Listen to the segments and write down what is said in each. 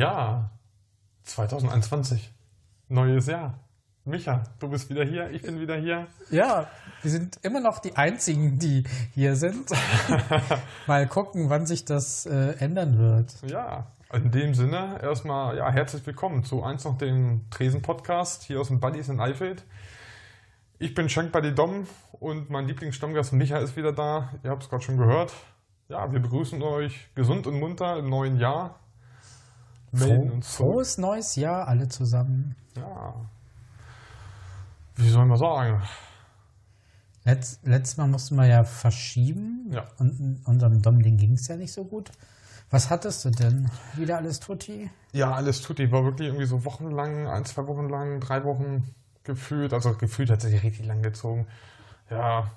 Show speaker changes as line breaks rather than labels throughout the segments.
Ja, 2021. Neues Jahr. Micha, du bist wieder hier, ich bin wieder hier.
Ja, wir sind immer noch die Einzigen, die hier sind. Mal gucken, wann sich das äh, ändern wird.
Ja, in dem Sinne erstmal ja, herzlich willkommen zu eins noch dem Tresen-Podcast hier aus dem Buddies in Eifeld. Ich bin Schank Buddy Dom und mein Lieblingsstammgast Micha ist wieder da. Ihr habt es gerade schon gehört. Ja, wir begrüßen euch gesund und munter im neuen Jahr.
Melden uns Frohes neues Jahr alle zusammen.
Ja. Wie soll man sagen?
Letz, letztes Mal mussten wir ja verschieben.
Ja.
Und unserem Dom, den ging es ja nicht so gut. Was hattest du denn? Wieder alles tutti?
Ja, alles tutti. War wirklich irgendwie so wochenlang, ein, zwei Wochen lang, drei Wochen gefühlt. Also gefühlt hat sich richtig lang gezogen. Ja,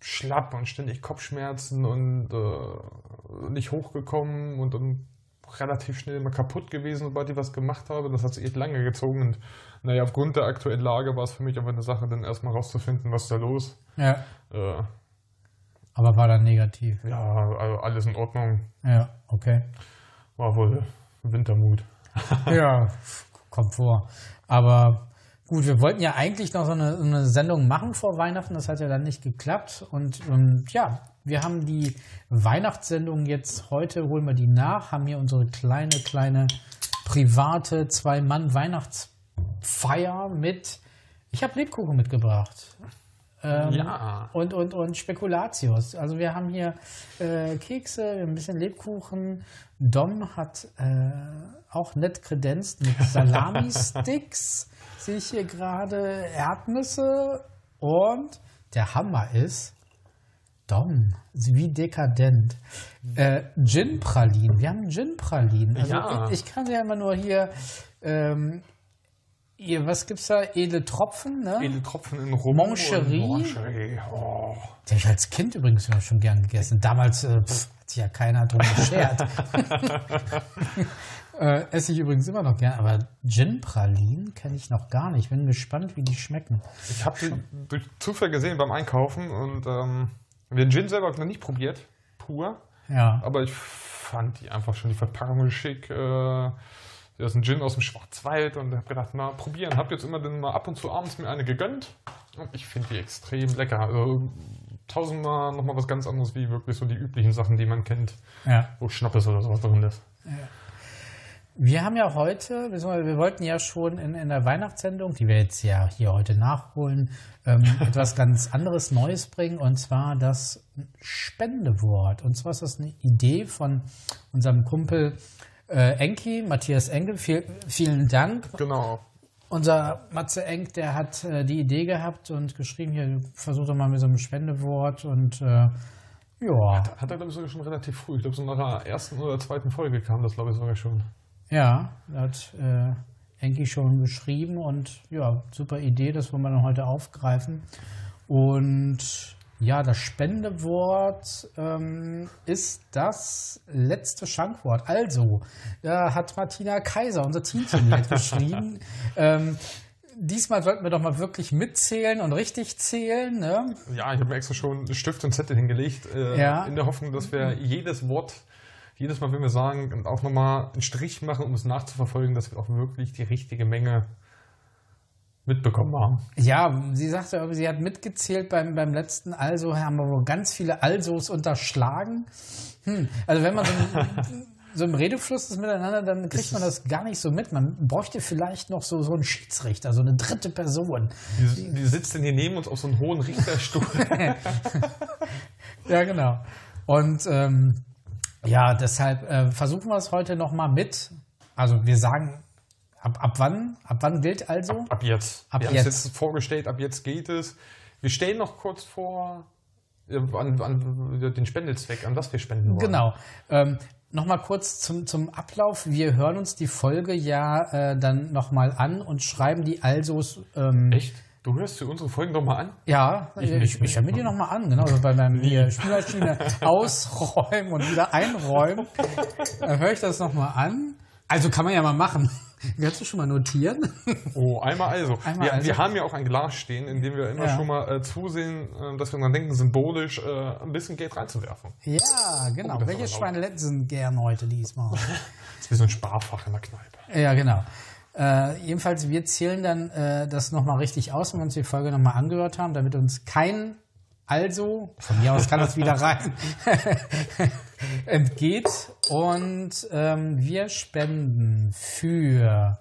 schlapp und ständig Kopfschmerzen und äh, nicht hochgekommen und dann relativ schnell mal kaputt gewesen, sobald ich was gemacht habe. Das hat sich echt lange gezogen und naja, aufgrund der aktuellen Lage war es für mich aber eine Sache, dann erstmal rauszufinden, was da los.
Ja.
Äh,
aber war dann negativ.
Ja, also alles in Ordnung.
Ja, okay.
War wohl Wintermut.
ja, kommt vor. Aber gut, wir wollten ja eigentlich noch so eine, eine, Sendung machen vor Weihnachten. Das hat ja dann nicht geklappt. Und, und ja, wir haben die Weihnachtssendung jetzt heute, holen wir die nach, haben hier unsere kleine, kleine private Zwei-Mann-Weihnachtsfeier mit. Ich habe Lebkuchen mitgebracht. Ähm,
ja.
Und, und, und Spekulatius. Also wir haben hier äh, Kekse, ein bisschen Lebkuchen. Dom hat äh, auch nett kredenzt mit Salami-Sticks. Sehe ich hier gerade Erdnüsse. Und der Hammer ist, Dom, wie dekadent. Äh, Gin-Pralinen. Wir haben Gin-Pralinen. Also
Ja.
ich, ich kann ja immer nur hier ähm, Ihr, was gibt's da? Edle Tropfen, ne?
Edle Tropfen in Rum.
Moncherie.
Oh.
Die habe ich als Kind übrigens immer schon gern gegessen. Damals äh, pff, hat sich ja keiner drum geschert. äh, esse ich übrigens immer noch gern, aber Gin-Pralinen kenne ich noch gar nicht. Bin gespannt, wie die schmecken.
Ich habe die durch Zufall gesehen beim Einkaufen und ähm, den Gin selber habe ich noch nicht probiert, pur.
Ja.
Aber ich fand die einfach schon die Verpackung schick. Äh, das ist ein Gin aus dem Schwarzwald und habe gedacht, mal probieren. Hab jetzt immer dann mal ab und zu abends mir eine gegönnt und ich finde die extrem lecker. Also tausendmal nochmal was ganz anderes wie wirklich so die üblichen Sachen, die man kennt,
ja.
wo Schnappes oder sowas drin ist.
Wir haben ja heute, wir wollten ja schon in, in der Weihnachtssendung, die wir jetzt ja hier heute nachholen, ähm, etwas ganz anderes Neues bringen und zwar das Spendewort. Und zwar ist das eine Idee von unserem Kumpel äh, Enki, Matthias Enkel. Viel, vielen Dank.
Genau.
Unser Matze Enk, der hat äh, die Idee gehabt und geschrieben, hier, versuch doch mal mit so einem Spendewort und äh, ja.
Hat er, glaube ich, sogar schon relativ früh. Ich glaube, so nach der ersten oder zweiten Folge kam das, glaube ich, sogar schon.
Ja, hat äh, Enki schon geschrieben und ja, super Idee, das wollen wir dann heute aufgreifen. Und ja, das Spendewort ähm, ist das letzte Schankwort. Also, da hat Martina Kaiser, unser Teamteam, geschrieben. ähm, diesmal sollten wir doch mal wirklich mitzählen und richtig zählen. Ne?
Ja, ich habe mir extra schon Stift und Zettel hingelegt, äh,
Ja.
in der Hoffnung, dass wir jedes Wort, jedes Mal, wenn wir sagen, auch nochmal einen Strich machen, um es nachzuverfolgen, dass wir auch wirklich die richtige Menge mitbekommen haben.
Ja, sie sagte, sie hat mitgezählt beim, beim letzten Also, haben wir wohl ganz viele Alsos unterschlagen. Hm. Also wenn man so, so im Redefluss ist miteinander, dann kriegt man das gar nicht so mit. Man bräuchte vielleicht noch so, so einen Schiedsrichter, so eine dritte Person.
Die, die sitzt denn hier neben uns auf so einem hohen Richterstuhl.
Ja, genau. Und ähm, ja, deshalb äh, versuchen wir es heute noch mal mit. Also wir sagen, ab, ab wann? Ab wann gilt also?
ab jetzt.
Ab
wir haben es
jetzt.
jetzt vorgestellt, ab jetzt geht es. Wir stellen noch kurz vor, äh, an, an den Spendezweck, an was wir spenden wollen.
Genau. Ähm, Nochmal kurz zum, zum Ablauf. Wir hören uns die Folge ja äh, dann nochmal an und schreiben die Alsos. Ähm,
Echt? Du hörst dir unsere Folgen doch mal an?
ja, ich, ich, ich höre mir die nochmal an, genau. Also bei meinem hier Spülmaschine ausräumen und wieder einräumen. Dann höre ich das nochmal an. Also kann man ja mal machen. Kannst du schon mal notieren?
Oh, einmal also.
Einmal
wir,
also.
wir haben ja auch ein Glas stehen, in dem wir immer
Ja.
schon mal äh, zusehen, äh, dass wir dann denken, symbolisch äh, ein bisschen Geld reinzuwerfen.
Ja, genau.
Oh,
Welche. Schweineletten sind gern heute diesmal?
Das ist wie so ein Sparfach in der Kneipe.
ja, genau. Äh, jedenfalls, wir zählen dann äh, das nochmal richtig aus, wenn wir uns die Folge nochmal angehört haben, damit uns kein Also, von mir aus kann das wieder rein, entgeht. Und ähm, wir spenden für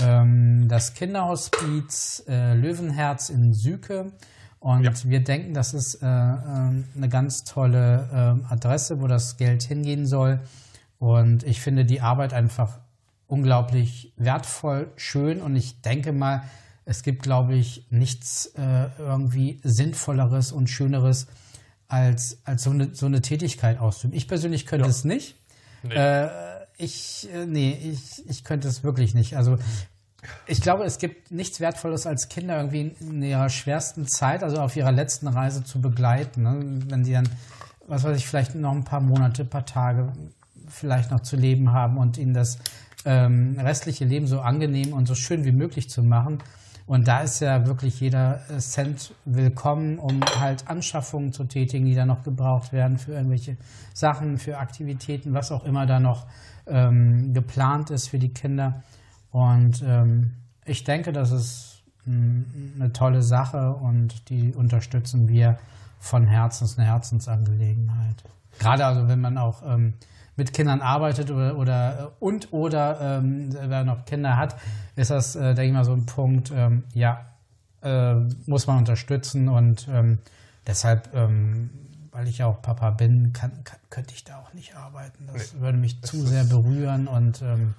ähm, das Kinderhospiz äh, Löwenherz in Süke. Und
Ja.
wir denken, das ist äh, ähm, eine ganz tolle ähm, Adresse, wo das Geld hingehen soll. Und ich finde die Arbeit einfach unglaublich wertvoll, schön. Und ich denke mal, es gibt, glaube ich, nichts äh, irgendwie Sinnvolleres und Schöneres, als, als so, eine, so eine Tätigkeit auszuüben. Ich persönlich könnte
Ja.
es nicht.
Nee.
Äh, ich, äh, nee, ich, ich könnte es wirklich nicht. Also ich glaube, es gibt nichts Wertvolles als Kinder irgendwie in ihrer schwersten Zeit, also auf ihrer letzten Reise zu begleiten. Ne? Wenn sie dann, was weiß ich, vielleicht noch ein paar Monate, ein paar Tage vielleicht noch zu leben haben und ihnen das ähm, restliche Leben so angenehm und so schön wie möglich zu machen. Und da ist ja wirklich jeder äh, Cent willkommen, um halt Anschaffungen zu tätigen, die da noch gebraucht werden für irgendwelche Sachen, für Aktivitäten, was auch immer da noch ähm, geplant ist für die Kinder. Und ähm, ich denke, das ist eine tolle Sache und die unterstützen wir von Herzen. Eine Herzensangelegenheit. Gerade also, wenn man auch ähm, mit Kindern arbeitet oder, oder äh, und oder ähm, wer noch Kinder hat, ist das, äh, denke ich mal, so ein Punkt, ähm, ja, äh, muss man unterstützen und ähm, deshalb, ähm, weil ich ja auch Papa bin, kann, kann, könnte ich da auch nicht arbeiten. Das würde mich zu sehr berühren und ähm,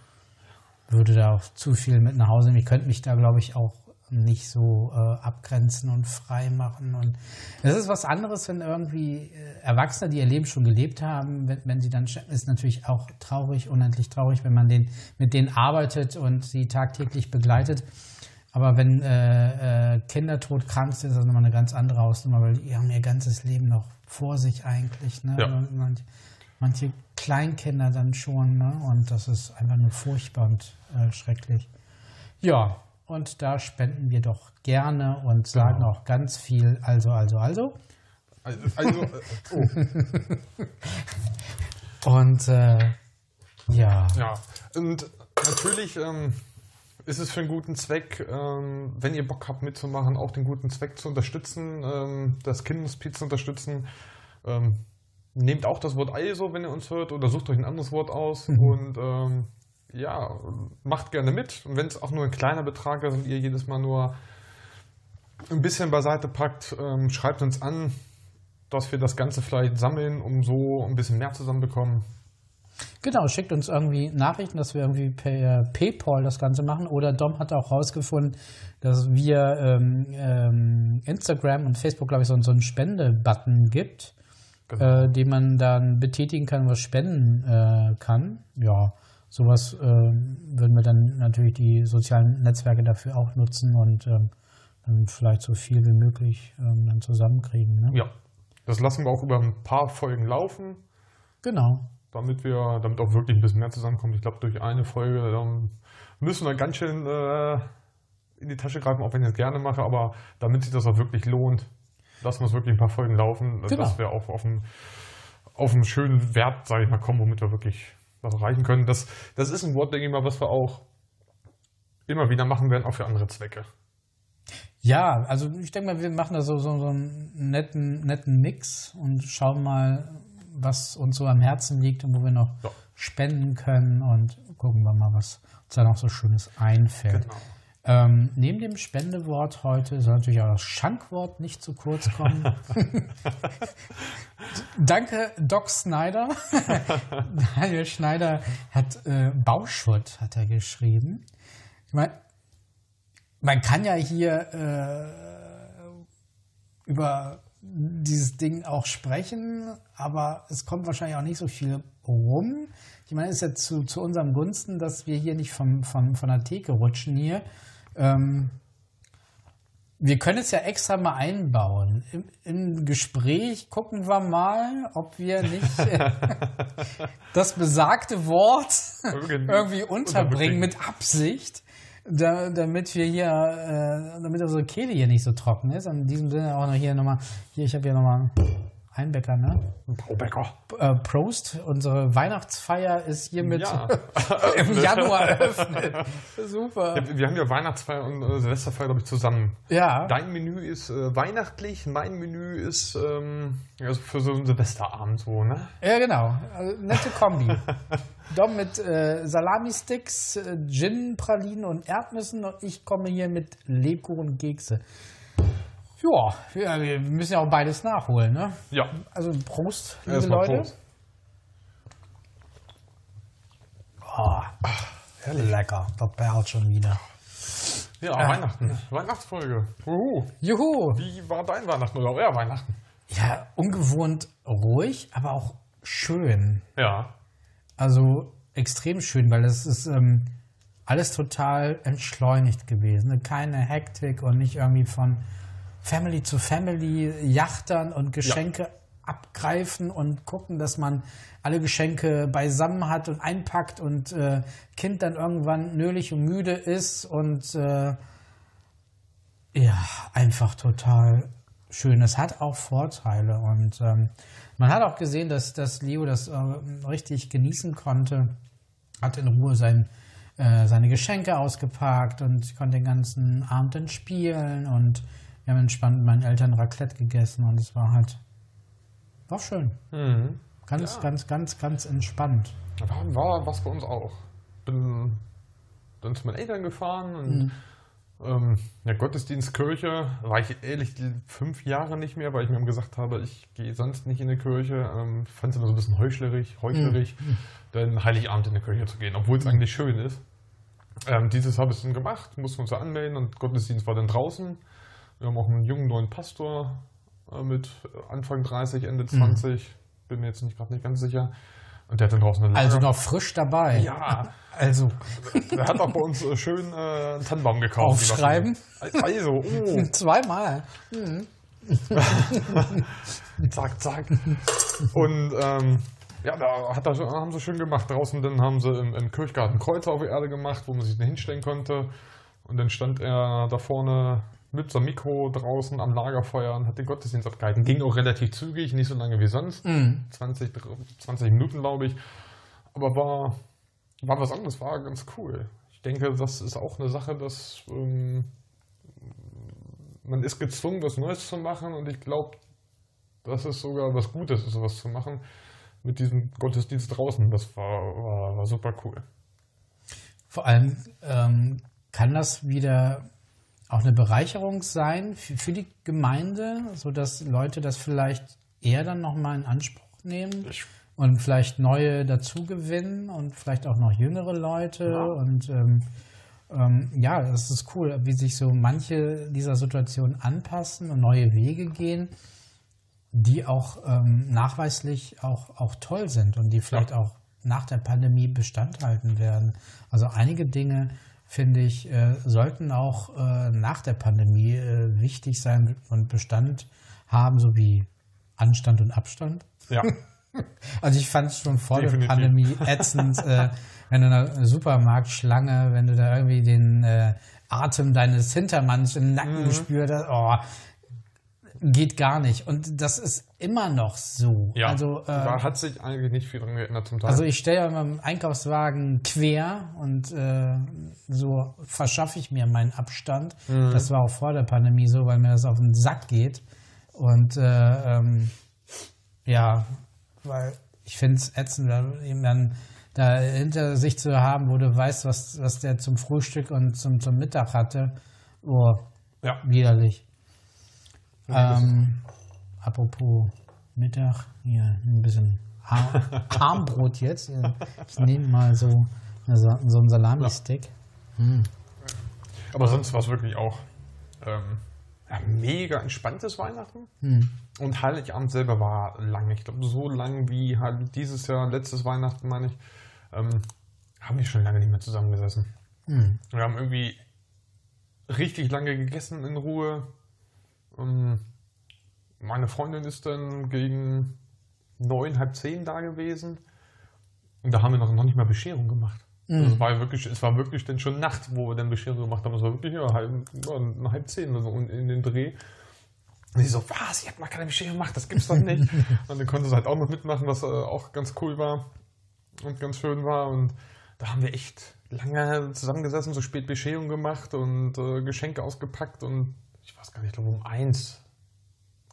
würde da auch zu viel mit nach Hause nehmen. Ich könnte mich da, glaube ich, auch nicht so äh, abgrenzen und frei machen. Und es ist was anderes, wenn irgendwie äh, Erwachsene, die ihr Leben schon gelebt haben, wenn, wenn sie dann ist natürlich auch traurig, unendlich traurig, wenn man den, mit denen arbeitet und sie tagtäglich begleitet. Aber wenn äh, äh, Kinder todkrank sind, ist das nochmal eine ganz andere Hausnummer, weil die haben ihr ganzes Leben noch vor sich eigentlich. Ne?
Ja.
Manche, manche Kleinkinder dann schon. Ne? Und das ist einfach nur furchtbar und äh, schrecklich. Ja, und da spenden wir doch gerne und sagen
Genau.
auch ganz viel. Also, also, also.
Also, also äh, oh,
Und äh, ja,
ja. Und natürlich ähm, ist es für einen guten Zweck, ähm, wenn ihr Bock habt mitzumachen, auch den guten Zweck zu unterstützen, ähm, das Kinderhospiz zu unterstützen. Ähm, nehmt auch das Wort ISO, wenn ihr uns hört, oder sucht euch ein anderes Wort aus und ähm, ja, macht gerne mit. Und wenn es auch nur ein kleiner Betrag ist und ihr jedes Mal nur ein bisschen beiseite packt, ähm, schreibt uns an, dass wir das Ganze vielleicht sammeln, um so ein bisschen mehr zusammenbekommen.
genau, schickt uns irgendwie Nachrichten, dass wir irgendwie per PayPal das Ganze machen. Oder Dom hat auch rausgefunden, dass wir ähm, ähm, Instagram und Facebook, glaube ich, so, so einen Spende-Button gibt,
Genau.
äh, den man dann betätigen kann, was spenden äh, kann. Ja, sowas äh, würden wir dann natürlich die sozialen Netzwerke dafür auch nutzen und ähm, dann vielleicht so viel wie möglich ähm, dann zusammenkriegen. Ne?
Ja, das lassen wir auch über ein paar Folgen laufen,
Genau.
damit wir, damit auch wirklich ein bisschen mehr zusammenkommt. Ich glaube, durch eine Folge dann müssen wir ganz schön äh, in die Tasche greifen, auch wenn ich es gerne mache, aber damit sich das auch wirklich lohnt, lassen wir es wirklich ein paar Folgen laufen,
Genau.
dass wir auch auf einen, auf einen schönen Wert, sage ich mal, kommen, womit wir wirklich was erreichen können. Das, das ist ein Wort, denke ich mal, was wir auch immer wieder machen werden, auch für andere Zwecke.
Ja, also ich denke mal, wir machen da so, so, so einen netten, netten Mix und schauen mal, was uns so am Herzen liegt und wo wir noch
Ja.
spenden können und gucken wir mal, was uns da noch so Schönes einfällt.
Genau.
Ähm, neben dem Spendewort heute soll natürlich auch das Schankwort nicht zu kurz kommen. Danke, Doc Snyder. Daniel Schneider hat äh, Bauschutt, hat er geschrieben. Ich meine, man kann ja hier äh, über dieses Ding auch sprechen, aber es kommt wahrscheinlich auch nicht so viel rum. Ich meine, es ist ja zu, zu unserem Gunsten, dass wir hier nicht vom, von, von der Theke rutschen hier. Ähm, Wir können es ja extra mal einbauen. Im, Im, Gespräch gucken wir mal, ob wir nicht äh, das besagte Wort irgendwie unterbringen mit Absicht, da, damit wir hier, äh, damit unsere Kehle hier nicht so trocken ist. In diesem Sinne auch noch hier nochmal, hier, ich habe hier nochmal Einbäcker, ne?
Braubäcker.
Äh, Prost, unsere Weihnachtsfeier ist hiermit ja. im Januar eröffnet. Super.
Ja, wir haben ja Weihnachtsfeier und äh, Silvesterfeier, glaube ich, zusammen.
Ja.
Dein Menü ist äh, weihnachtlich, mein Menü ist ähm, also für so einen Silvesterabend so, ne?
Ja, genau. Also, nette Kombi. Dom mit äh, Salami-Sticks, äh, Gin-Pralinen und Erdnüssen und ich komme hier mit Lebkuchen und Kekse. Ja, ja, wir müssen ja auch beides nachholen, ne?
Ja.
Also Prost, liebe Erstmal Leute. Prost. Oh, Ach, lecker, verperlt schon wieder.
Ja, äh, Weihnachten. Weihnachtsfolge. Juhu.
Juhu.
Wie war dein Weihnachten oder euer Weihnachten?
Ja, ungewohnt ruhig, aber auch schön.
Ja.
Also extrem schön, weil es ist ähm, alles total entschleunigt gewesen. Ne? Keine Hektik und nicht irgendwie von Family zu Family jachtern und Geschenke ja. abgreifen und gucken, dass man alle Geschenke beisammen hat und einpackt und äh, Kind dann irgendwann nölig und müde ist und äh, ja, einfach total schön. Es hat auch Vorteile und ähm, man hat auch gesehen, dass, dass Leo das äh, richtig genießen konnte, hat in Ruhe sein, äh, seine Geschenke ausgepackt und konnte den ganzen Abend dann spielen und wir haben entspannt mit meinen Eltern Raclette gegessen und es war halt, war schön. Mhm. Ganz, ja. ganz, ganz, ganz entspannt.
War, war was bei uns auch. Bin dann zu meinen Eltern gefahren und mhm. ähm, ja, Gottesdienst, Kirche, war ich ehrlich die fünf Jahre nicht mehr, weil ich mir gesagt habe, ich gehe sonst nicht in die Kirche. Ähm, Fand es immer so ein bisschen heuchlerisch, heuchlerisch mhm. dann Heiligabend in die Kirche zu gehen, obwohl es mhm. eigentlich schön ist. Ähm, dieses habe ich dann gemacht, mussten wir uns anmelden und Gottesdienst war dann draußen. Wir haben auch einen jungen neuen Pastor äh, mit Anfang 30, Ende 20. Mhm. Bin mir jetzt nicht gerade nicht ganz sicher. Und der hat dann draußen eine
Lager. Also noch frisch dabei.
Ja.
Also.
Der hat auch bei uns äh, schön äh, einen Tannenbaum gekauft.
Aufschreiben?
Also, oh.
Zweimal. Mhm.
zack, zack. Und ähm, ja, da hat er, haben sie schön gemacht. Draußen dann haben sie im, im Kirchgarten Kreuze auf die Erde gemacht, wo man sich hinstellen konnte. Und dann stand er da vorne mit so einem Mikro draußen am Lagerfeuer und hat den Gottesdienst abgehalten. Ging auch relativ zügig, nicht so lange wie sonst. Mhm. 20, 20 Minuten, glaube ich. Aber war, war was anderes, war ganz cool. Ich denke, das ist auch eine Sache, dass ähm, man ist gezwungen, was Neues zu machen und ich glaube, das ist sogar was Gutes, sowas zu machen mit diesem Gottesdienst draußen. Das war, war, war super cool.
Vor allem ähm, kann das wieder auch eine Bereicherung sein für, für die Gemeinde, sodass Leute das vielleicht eher dann nochmal in Anspruch nehmen ich und vielleicht neue dazugewinnen und vielleicht auch noch jüngere Leute. Ja. Und ähm, ähm, ja, das ist cool, wie sich so manche dieser Situationen anpassen und neue Wege gehen, die auch ähm, nachweislich auch, auch toll sind und die vielleicht ja. auch nach der Pandemie Bestand halten werden. Also einige Dinge finde ich, äh, sollten auch äh, nach der Pandemie äh, wichtig sein und Bestand haben, so wie Anstand und Abstand.
Ja.
also ich fand es schon vor Definitiv. der Pandemie ätzend, äh, wenn du in einer Supermarktschlange, wenn du da irgendwie den äh, Atem deines Hintermanns im Nacken mhm. gespürt hast, oh, geht gar nicht. Und das ist immer noch so.
Ja, also, äh, da hat sich eigentlich nicht viel dran geändert zum Teil.
Also ich stelle ja meinen Einkaufswagen quer und äh, so verschaffe ich mir meinen Abstand. Mhm. Das war auch vor der Pandemie so, weil mir das auf den Sack geht. Und äh, ähm, ja, weil ich finde es ätzend, dann da hinter sich zu haben, wo du weißt, was, was der zum Frühstück und zum, zum Mittag hatte. Oh, ja. widerlich. Ähm, apropos Mittag, hier ein bisschen Armbrot jetzt. Ich nehme mal so, so einen Salami-Stick. Ja. Hm.
Aber sonst war es wirklich auch ähm, ja, mega entspanntes Weihnachten. Hm. Und Heiligabend selber war lang. Ich glaube, so lang wie halt dieses Jahr, letztes Weihnachten, meine ich, ähm, haben wir schon lange nicht mehr zusammengesessen. Hm. Wir haben irgendwie richtig lange gegessen in Ruhe. Ähm, meine Freundin ist dann gegen neun, halb zehn da gewesen. Und da haben wir noch, noch nicht mal Bescherung gemacht. Also es, war wirklich, es war wirklich dann schon Nacht, wo wir dann Bescherung gemacht haben. Es war wirklich ja, halb, ja, halb zehn oder so in, in den Dreh. Und sie so, was, ihr habt mal keine Bescherung gemacht, das gibt's doch nicht. und dann konnte sie halt auch noch mitmachen, was äh, auch ganz cool war und ganz schön war. Und da haben wir echt lange zusammengesessen, so spät Bescherung gemacht und äh, Geschenke ausgepackt und ich weiß gar nicht, ich glaube um eins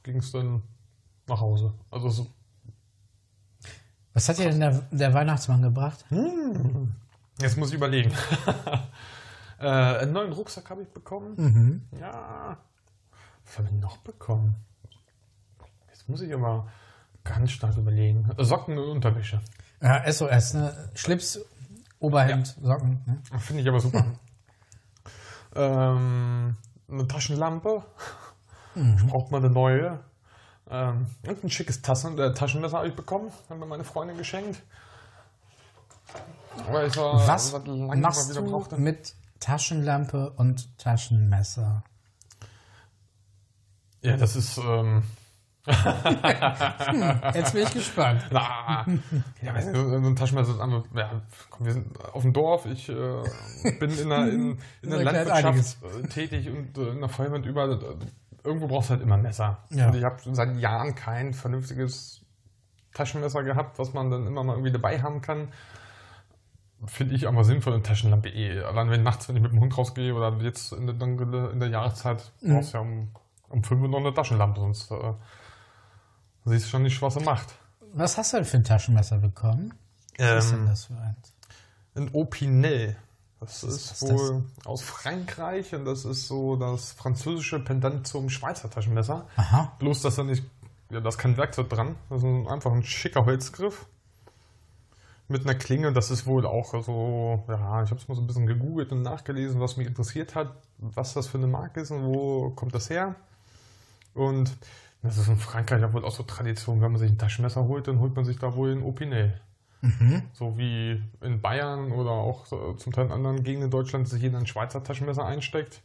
ging es dann nach Hause. Also so,
Was hat dir denn der, der Weihnachtsmann gebracht?
jetzt muss ich überlegen. äh, einen neuen Rucksack habe ich bekommen.
Mhm.
Ja. Was habe ich noch bekommen? Jetzt muss ich aber ganz stark überlegen. Socken und Unterwäsche.
Ja, SOS, ne? Schlips, Oberhemd, Socken. Ne?
Finde ich aber super. ähm, eine Taschenlampe. Braucht man eine neue. Ähm, und ein schickes Tassen, äh, Taschenmesser habe ich bekommen. Hat mir meine Freundin geschenkt. Weil ich so,
Was
mal
machst
wieder
du
brauchte.
mit Taschenlampe und Taschenmesser?
Ja, das ist. Ähm,
Jetzt bin ich gespannt.
Na, ja, weiß nicht, so ein Taschenmesser ist einfach, ja, komm, wir sind auf dem Dorf, ich äh, bin in der, in, in der Landwirtschaft äh, tätig und äh, in der Feuerwehr und überall, äh, irgendwo brauchst du halt immer ein Messer.
Ja.
Und ich habe seit Jahren kein vernünftiges Taschenmesser gehabt, was man dann immer mal irgendwie dabei haben kann. Finde ich aber sinnvoll in Taschenlampe eh. Allein wenn nachts, wenn ich mit dem Hund rausgehe oder jetzt in der, in der Jahreszeit, brauchst du ja um, um 5 Uhr noch eine Taschenlampe, sonst äh, siehst du schon nicht, was er macht.
Was hast du denn für ein Taschenmesser bekommen? Was ist denn
Ähm,
das für eins?
Ein Opinel. Das ist
ist
wohl aus Frankreich und das ist so das französische Pendant zum Schweizer Taschenmesser.
Aha.
Bloß, dass da nicht, ja, da ist kein Werkzeug dran. Das ist einfach ein schicker Holzgriff mit einer Klinge. Das ist wohl auch so, ja, ich habe es mal so ein bisschen gegoogelt und nachgelesen, was mich interessiert hat, was das für eine Marke ist und wo kommt das her. Und das ist in Frankreich ja wohl auch so Tradition, wenn man sich ein Taschenmesser holt, dann holt man sich da wohl ein Opinel. So wie in Bayern oder auch äh, zum Teil in anderen Gegenden Deutschlands sich jeder ein Schweizer Taschenmesser einsteckt.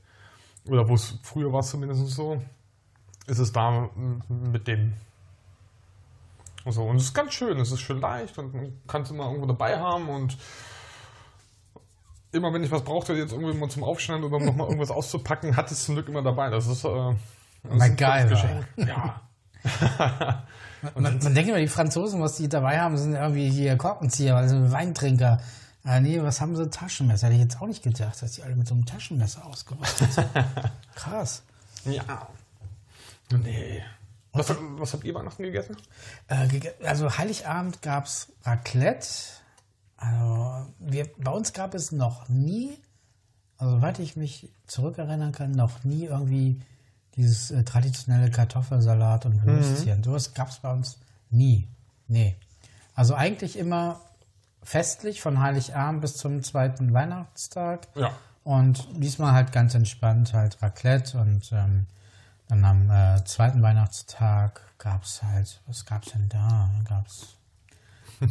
Oder wo es früher war es zumindest so, ist es da mm, mit dem. So, und es ist ganz schön, es ist schön leicht und man kann es immer irgendwo dabei haben und immer wenn ich was brauchte, jetzt irgendwie mal zum Aufschneiden oder nochmal irgendwas auszupacken, hat es zum Glück immer dabei. Das ist, äh, Geschenk. Ja.
Man, man denkt immer, die Franzosen, was die dabei haben, sind irgendwie hier Korkenzieher, also Weintrinker. Ah, nee, was haben sie? Taschenmesser. Hätte ich jetzt auch nicht gedacht, dass die alle mit so einem Taschenmesser ausgerüstet sind. Krass.
ja. Nee. Was, habt- was habt ihr Weihnachten gegessen?
Äh, also Heiligabend gab es Raclette. Also wir, bei uns gab es noch nie, also soweit ich mich zurückerinnern kann, noch nie irgendwie dieses äh, traditionelle Kartoffelsalat und Würstchen. Sowas gab es bei uns nie. Nee. Also eigentlich immer festlich von Heiligabend bis zum zweiten Weihnachtstag.
Ja.
Und diesmal halt ganz entspannt halt Raclette und ähm, dann am äh, zweiten Weihnachtstag gab es halt, was gab es denn da? Gab es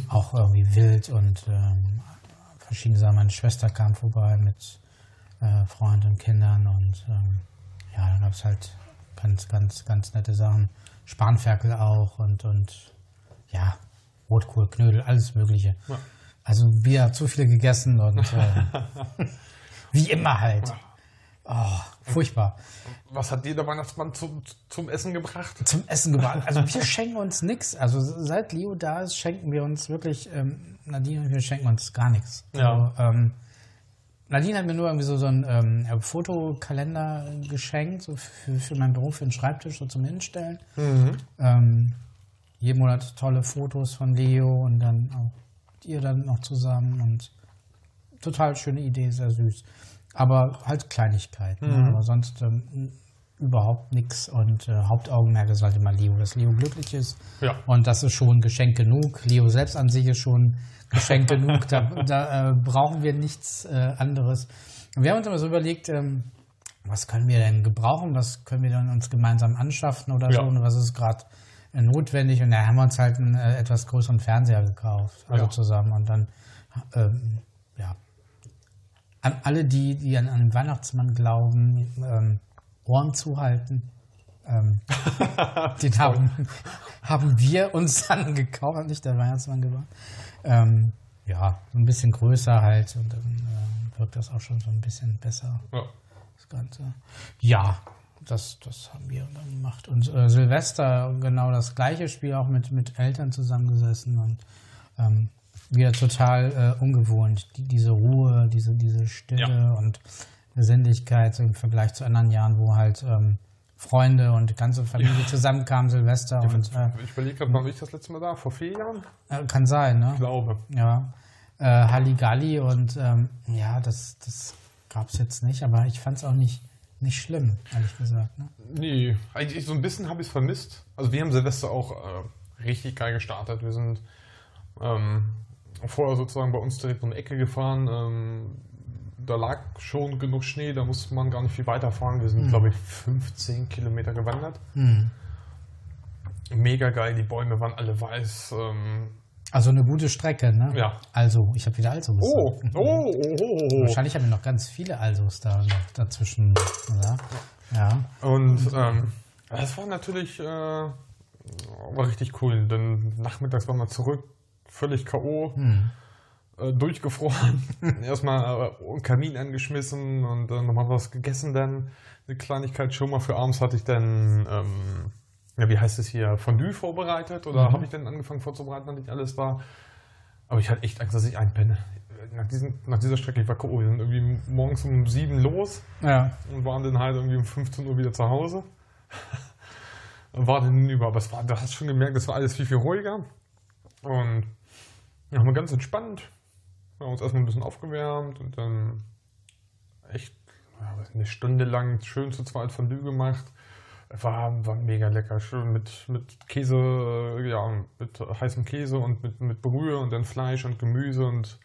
auch irgendwie wild und ähm, verschiedene Sachen. Meine Schwester kam vorbei mit äh, Freunden und Kindern und ähm, ja, da gab es halt ganz, ganz, ganz nette Sachen. Spanferkel auch und, und ja, Rotkohl, Knödel, alles Mögliche.
Ja.
Also wir zu viel gegessen und äh, wie immer halt. Oh, furchtbar.
Was hat dir der Weihnachtsmann zum, zum Essen gebracht?
Zum Essen gebracht. Also wir schenken uns nichts. Also seit Leo da ist, schenken wir uns wirklich, ähm, Nadine und wir schenken uns gar nichts.
Ja.
Also, ähm, Nadine hat mir nur irgendwie so, so einen ähm, Fotokalender geschenkt, so für, für meinen Beruf, für den Schreibtisch, so zum Hinstellen. Ähm, jeden Monat tolle Fotos von Leo und dann auch ihr dann noch zusammen und total schöne Idee, sehr süß. Aber halt Kleinigkeiten. Ne? Aber sonst ähm, überhaupt nichts und äh, Hauptaugenmerk ist halt immer Leo, dass Leo glücklich ist.
Ja.
Und das ist schon Geschenk genug. Leo selbst an sich ist schon Geschenk genug. Da, da äh, brauchen wir nichts äh, anderes. Wir haben uns immer so überlegt, ähm, was können wir denn gebrauchen? Was können wir dann uns gemeinsam anschaffen oder
Ja.
so? Und was ist gerade äh, notwendig? Und da haben wir uns halt einen äh, etwas größeren Fernseher gekauft, also
Ja.
zusammen. Und dann, ähm, ja, an alle, die, die an, an den Weihnachtsmann glauben, ähm, Ohren zuhalten. Ähm, den haben, haben wir uns dann gekauft, nicht der Weihnachtsmann gemacht. Ähm, ja, so ein bisschen größer halt und dann äh, wirkt das auch schon so ein bisschen besser.
Ja.
Das Ganze. Ja, das, das haben wir dann gemacht. Und äh, Silvester genau das gleiche Spiel, auch mit, mit Eltern zusammengesessen und ähm, wieder total äh, ungewohnt. Die, diese Ruhe, diese, diese Stille
Ja.
und Sinnlichkeit im Vergleich zu anderen Jahren, wo halt ähm, Freunde und ganze Familie zusammenkamen, Silvester und äh,
Ich überlege gerade, wann ich das letzte Mal da? Vor vier Jahren?
äh, kann sein, ne?
Ich glaube.
Ja. Äh, Halligalli und ähm, ja, das, das gab es jetzt nicht, aber ich fand es auch nicht, nicht schlimm, ehrlich gesagt. Ne?
Nee, eigentlich so ein bisschen habe ich es vermisst. Also wir haben Silvester auch äh, richtig geil gestartet. Wir sind ähm, vorher sozusagen bei uns direkt um die Ecke gefahren. Ähm, da lag schon genug Schnee, da musste man gar nicht viel weiterfahren. Wir sind, glaube ich, 15 Kilometer gewandert.
Hm.
Mega geil, die Bäume waren alle weiß. Ähm,
Also eine gute Strecke, ne?
Ja.
Also, ich habe wieder Also
oh, oh, oh, oh, oh.
Wahrscheinlich haben wir noch ganz viele Alsos da noch dazwischen. Oder? Ja.
Und ähm, das war natürlich äh, war richtig cool. Denn nachmittags waren wir zurück, völlig K.O., äh, durchgefroren. Erstmal äh, einen Kamin angeschmissen und äh, nochmal was gegessen dann. Eine Kleinigkeit schon mal für abends hatte ich dann, ähm, ja, wie heißt es hier, Fondue vorbereitet oder habe ich dann angefangen vorzubereiten, als nicht alles war. Aber ich hatte echt Angst, dass ich einpenne. Nach, diesen, nach dieser Strecke, ich war K.O., wir sind irgendwie morgens um sieben los
Ja.
und waren dann halt irgendwie um 15 Uhr wieder zu Hause. und war dann über, aber es war, du hast schon gemerkt, es war alles viel, viel ruhiger. Und ja, haben wir ganz entspannt. Wir haben uns erstmal ein bisschen aufgewärmt und dann echt eine Stunde lang schön zu zweit Fondue gemacht. War, war mega lecker, schön mit, mit Käse, äh, ja, mit heißem Käse und mit, mit Brühe und dann Fleisch und Gemüse und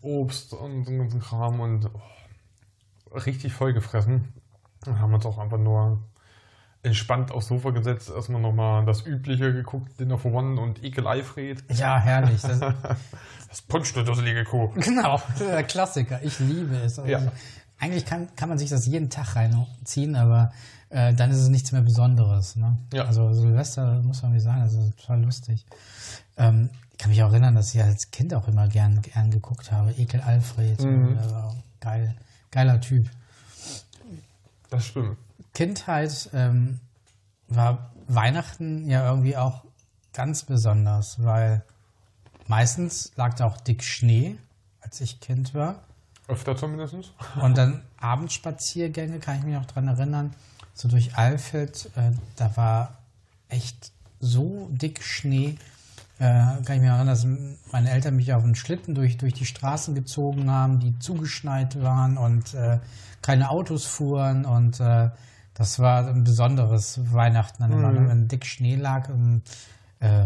Obst und so einen ganzen Kram und oh, richtig voll gefressen. Und haben uns auch einfach nur entspannt aufs Sofa gesetzt, erstmal nochmal das Übliche geguckt, Dinner for One und Ekel Eifried.
Ja, herrlich. Das,
Das Punsch, du dusselige Kuh.
genau, der Klassiker. Ich liebe es. Also,
Ja.
Eigentlich kann, kann man sich das jeden Tag reinziehen, aber äh, dann ist es nichts mehr Besonderes. Ne?
Ja.
Also Silvester, muss man nicht sagen, das ist total lustig. Ähm, ich kann mich auch erinnern, dass ich als Kind auch immer gern, gern geguckt habe. Ekel Alfred.
Mhm.
Äh, geil, geiler Typ.
Das stimmt.
Kindheit ähm, war Weihnachten ja irgendwie auch ganz besonders, weil meistens lag da auch dick Schnee, als ich Kind war.
Öfter zumindest.
Und dann Abendspaziergänge, kann ich mich noch dran erinnern, so durch Alfeld, äh, da war echt so dick Schnee. Äh, kann ich mich erinnern, dass meine Eltern mich auf einen Schlitten durch, durch die Straßen gezogen haben, die zugeschneit waren und äh, keine Autos fuhren. Und äh, das war ein besonderes Weihnachten dann immer, ne? wenn dick Schnee lag. Und, äh,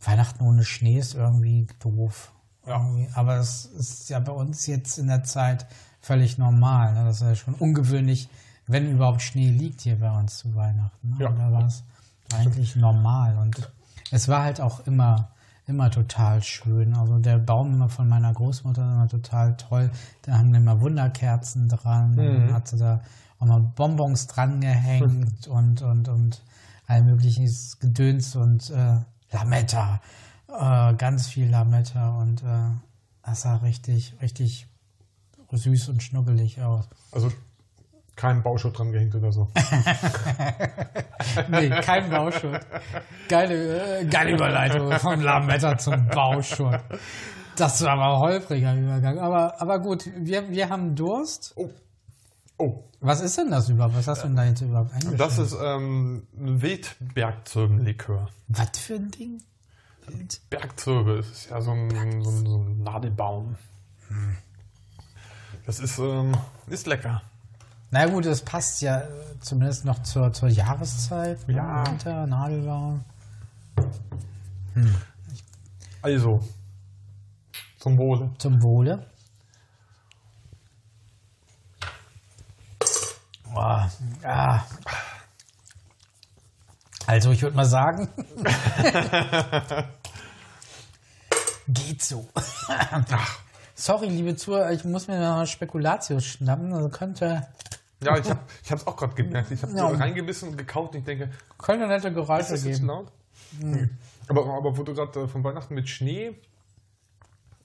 Weihnachten ohne Schnee ist irgendwie doof.
Ja.
Irgendwie. Aber es ist ja bei uns jetzt in der Zeit völlig normal. Ne? Das ist ja schon ungewöhnlich, wenn überhaupt Schnee liegt hier bei uns zu Weihnachten. Ne?
Ja.
Da war es eigentlich normal. Und es war halt auch immer, immer total schön. Also der Baum immer von meiner Großmutter immer total toll. Da haben immer Wunderkerzen dran.
Mhm.
Hatte da auch mal Bonbons dran gehängt und, und, und all mögliches Gedöns und äh, Lametta. Äh, ganz viel Lametta und äh, das sah richtig, richtig süß und schnuggelig aus.
Also kein Bauschutt dran gehängt oder so.
Nee, kein Bauschutt. Geile, äh, geile Überleitung vom Lametta zum Bauschutt. Das war aber holpriger Übergang. Aber, aber gut, wir, wir haben Durst.
Oh. Oh,
Was ist denn das überhaupt? Was hast du denn da jetzt überhaupt eingestellt?
das ist ähm, ein Wildbergzirbenlikör.
Was für ein Ding?
Bergzirbe, das ist ja so ein, so ein, so ein Nadelbaum. Das ist, ähm, ist lecker.
Na gut, das passt ja äh, zumindest noch zur, zur Jahreszeit. ne?
Ja.
Winter, Nadelbaum.
Also, zum Wohle.
Zum Wohle. Boah, ja. Also ich würde mal sagen, geht so. Sorry, liebe Zuhörer, ich muss mir noch Spekulatius schnappen. Also könnte,
Ja, ich habe ich hab's auch gerade gemerkt. Ich habe
Ja.
reingebissen und gekaut und ich denke,
könnte nette
ist
Geräusche
das jetzt
geben.
laut? Nee. Aber, aber wo du gerade äh, von Weihnachten mit Schnee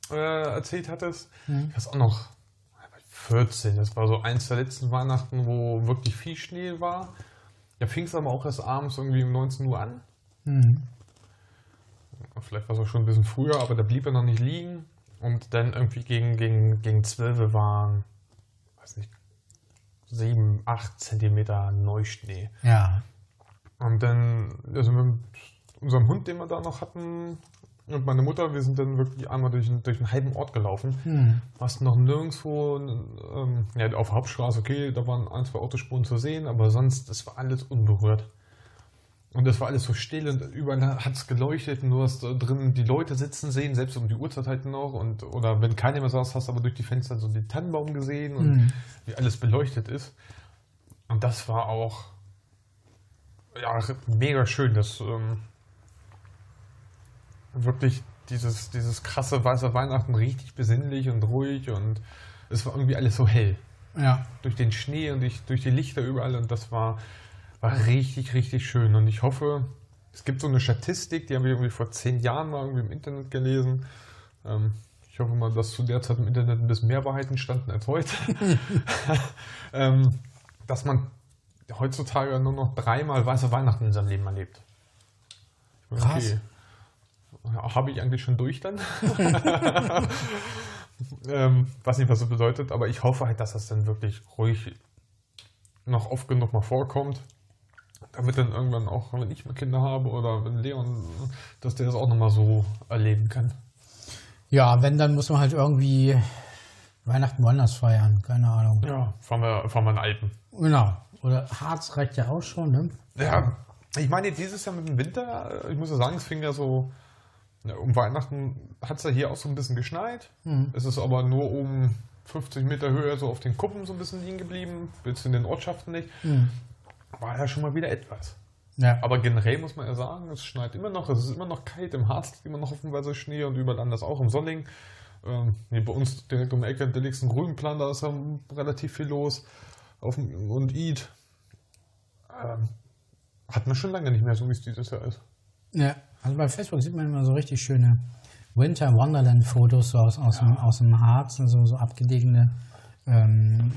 äh, erzählt hattest, ich weiß auch noch, 14, das war so eins der letzten Weihnachten, wo wirklich viel Schnee war. Da fing es aber auch erst abends irgendwie um 19 Uhr an.
Mhm.
Vielleicht war es auch schon ein bisschen früher, aber da blieb er noch nicht liegen. Und dann irgendwie gegen, gegen, gegen 12 waren, weiß nicht, 7, 8 Zentimeter Neuschnee.
Ja.
Und dann also mit unserem Hund, den wir da noch hatten, und meine Mutter, wir sind dann wirklich einmal durch, einen- durch einen halben Ort gelaufen.
Hm.
Fast noch nirgendwo, ähm, ja, auf der Hauptstraße, okay, da waren ein, zwei Autospuren zu sehen, aber sonst, das war alles unberührt. Und das war alles so still und überall hat es geleuchtet und du hast da drin die Leute sitzen sehen, selbst um die Uhrzeit halt noch. Und, oder wenn keiner mehr saß, hast du aber durch die Fenster so den Tannenbaum gesehen und
Mhm.
wie alles beleuchtet ist. Und das war auch ja, mega schön, dass ähm, wirklich dieses, dieses krasse weiße Weihnachten richtig besinnlich und ruhig und es war irgendwie alles so hell.
Ja.
Durch den Schnee und durch, durch die Lichter überall und das war, war richtig, richtig schön. Und ich hoffe, es gibt so eine Statistik, die habe ich irgendwie vor zehn Jahren mal irgendwie im Internet gelesen. Ähm, ich hoffe mal, dass zu der Zeit im Internet ein bisschen mehr Wahrheiten standen als heute. ähm, dass man heutzutage nur noch dreimal weiße Weihnachten in seinem Leben erlebt.
Krass.
Habe ich eigentlich schon durch dann? ähm, weiß nicht, was das bedeutet, aber ich hoffe halt, dass das dann wirklich ruhig noch oft genug mal vorkommt. Damit dann irgendwann auch, wenn ich mal Kinder habe oder wenn Leon, dass der das auch nochmal so erleben kann.
Ja, wenn, dann muss man halt irgendwie Weihnachten woanders feiern. Keine Ahnung.
Ja, fahren wir, fahren wir in Alpen.
Genau. Oder Harz reicht ja auch schon, ne?
Ja, ich meine, dieses Jahr mit dem Winter, ich muss ja sagen, es fing ja so, ja, um Weihnachten hat es ja hier auch so ein bisschen geschneit. Es ist aber nur um 50 Meter Höhe so auf den Kuppen so ein bisschen liegen geblieben, bis in den Ortschaften nicht. War ja schon mal wieder etwas.
Ja.
Aber generell muss man ja sagen, es schneit immer noch, es ist immer noch kalt, im Harz liegt immer noch hoffenweise Schnee und überall anders auch, im Solling. Ähm, nee, bei uns direkt um die Ecke, der nächsten Grünplan, da ist ja relativ viel los. Auf und Eid. Ähm, hat man schon lange nicht mehr, so wie es dieses Jahr ist.
Ja, also bei Facebook sieht man immer so richtig schöne Winter Wonderland Fotos so aus, aus, dem, aus dem Harz, und so, so abgelegene ähm,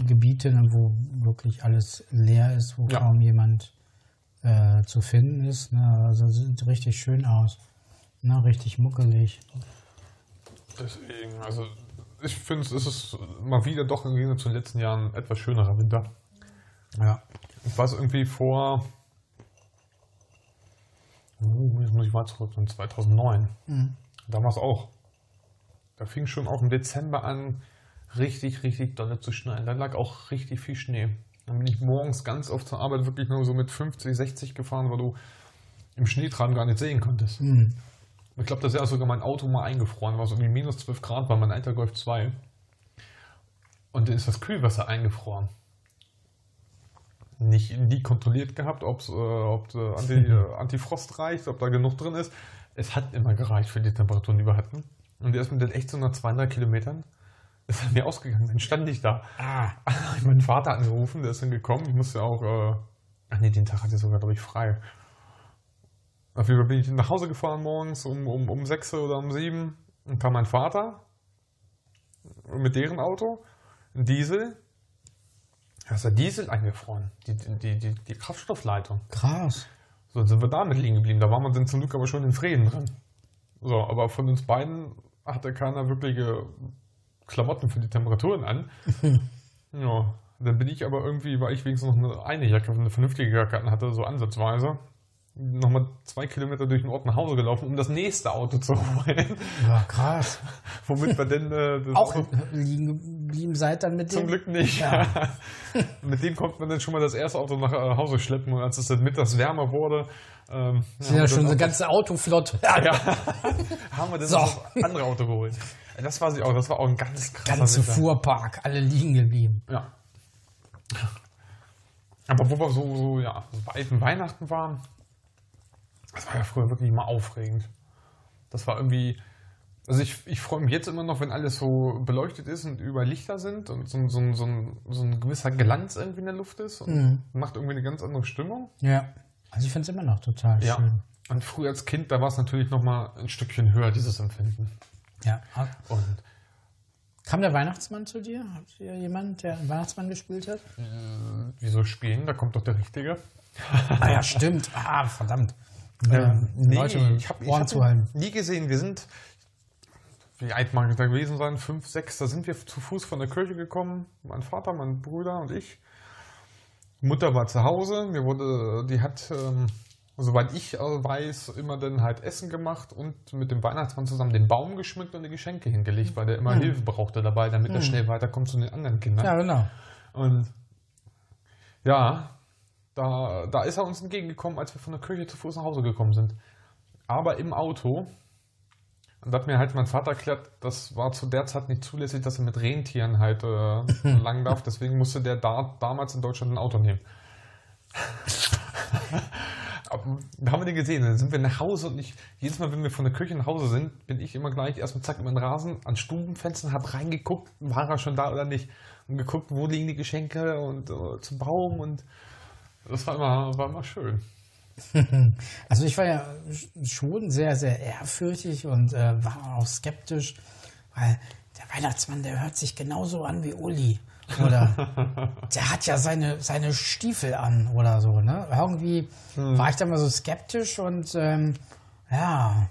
äh, Gebiete, ne, wo wirklich alles leer ist, wo
Ja.
kaum jemand äh, zu finden ist. Ne? Also sieht richtig schön aus. Ne? Richtig muckelig.
Deswegen, also ich finde, es ist mal wieder doch im Gegensatz zu den letzten Jahren ein etwas schönerer Winter.
Ja.
Ich weiß irgendwie vor. Jetzt muss ich mal zurück, in 2009. Damals auch. Da fing schon auch im Dezember an, richtig, richtig dolle zu schneien. Da lag auch richtig viel Schnee. Dann bin ich morgens ganz oft zur Arbeit wirklich nur so mit 50, 60 gefahren, weil du im Schneetreiben gar nicht sehen konntest. Ich glaube, da ist ja sogar mein Auto mal eingefroren, war so irgendwie minus 12 Grad, war mein alter Golf 2. Und dann ist das Kühlwasser eingefroren nicht nie kontrolliert gehabt, ob's, äh, ob äh, Anti, äh, Antifrost reicht, ob da genug drin ist. Es hat immer gereicht für die Temperaturen, die wir hatten. Und erst mit den echt so nach 200 Kilometern ist er mir ausgegangen. Dann stand ich da.
Ah.
Ich meinen Vater angerufen, der ist dann gekommen. Ich musste auch, äh, ach nee, den Tag hatte ich sogar, glaube ich, frei. Auf jeden Fall bin ich nach Hause gefahren morgens um, um, um 6 oder um 7 und kam mein Vater mit deren Auto, ein Diesel. Da ist der Diesel eingefroren, die, die, die, die Kraftstoffleitung.
Krass.
So sind wir damit liegen geblieben. Da waren wir dann zum Glück aber schon in Frieden drin. So, aber von uns beiden hatte keiner wirkliche Klamotten für die Temperaturen an. ja, dann bin ich aber irgendwie, weil ich wenigstens noch eine, eine Jacke, eine vernünftige Jacke hatte, so ansatzweise, nochmal zwei Kilometer durch den Ort nach Hause gelaufen, um das nächste Auto zu holen.
Ja, krass.
Womit wir denn äh, das
Auch
Auto
liegen geblieben seid dann mit
zum
dem?
Glück nicht.
Ja.
Mit dem konnte man dann schon mal das erste Auto nach äh, Hause schleppen und als es dann mittags wärmer wurde, ähm,
Das sind ja schon
das
eine ganze Autoflotte.
Ja, ja. haben wir das
So.
so. andere Auto geholt. Das war sie auch, das war auch ein ganz krasser
Ganze
Winter.
Fuhrpark, alle liegen geblieben.
Ja. Aber wo wir so, so ja, bei alten Weihnachten waren, das war ja früher wirklich mal aufregend. Das war irgendwie, Also ich, ich freue mich jetzt immer noch, wenn alles so beleuchtet ist und über Lichter sind und so, so, so, ein, so ein gewisser Glanz irgendwie in der Luft ist und
Mhm.
macht irgendwie eine ganz andere Stimmung.
Ja. Also ich finde es immer noch total
Ja.
schön.
Und früher als Kind, da war es natürlich noch mal ein Stückchen höher, dieses Empfinden.
Ja.
Und
Kam der Weihnachtsmann zu dir? Habt ihr jemanden, der einen Weihnachtsmann gespielt hat?
äh, wieso spielen? Da kommt doch der Richtige.
Ah ja, stimmt. Ah, verdammt.
Ähm,
nee, Leute
ich habe hab nie gesehen. Wir sind, wie alt mag ich da gewesen sein? Fünf, sechs. Da sind wir zu Fuß von der Kirche gekommen. Mein Vater, mein Bruder und ich. Mutter war zu Hause. Mir wurde, die hat, ähm, soweit ich äh, weiß, immer dann halt Essen gemacht und mit dem Weihnachtsmann zusammen den Baum geschmückt und die Geschenke hingelegt, weil der immer Hilfe brauchte dabei, damit er schnell weiterkommt zu den anderen Kindern.
Ja, genau.
Und ja, da, da ist er uns entgegengekommen, als wir von der Kirche zu Fuß nach Hause gekommen sind. Aber im Auto. Und da hat mir halt mein Vater erklärt, das war zu der Zeit nicht zulässig, dass er mit Rentieren halt äh, lang darf. Deswegen musste der da, damals in Deutschland ein Auto nehmen. Da haben wir den gesehen. Dann sind wir nach Hause und ich, jedes Mal, wenn wir von der Kirche nach Hause sind, bin ich immer gleich erstmal zack über den Rasen an Stubenfenstern, hab reingeguckt, war er schon da oder nicht. Und geguckt, wo liegen die Geschenke und äh, zum Baum und das war immer, war immer schön.
Also ich war ja schon sehr, sehr ehrfürchtig und äh, war auch skeptisch, weil der Weihnachtsmann, der hört sich genauso an wie Uli. Oder der hat ja seine, seine Stiefel an oder so. Ne? Irgendwie war ich da mal so skeptisch und ähm, ja.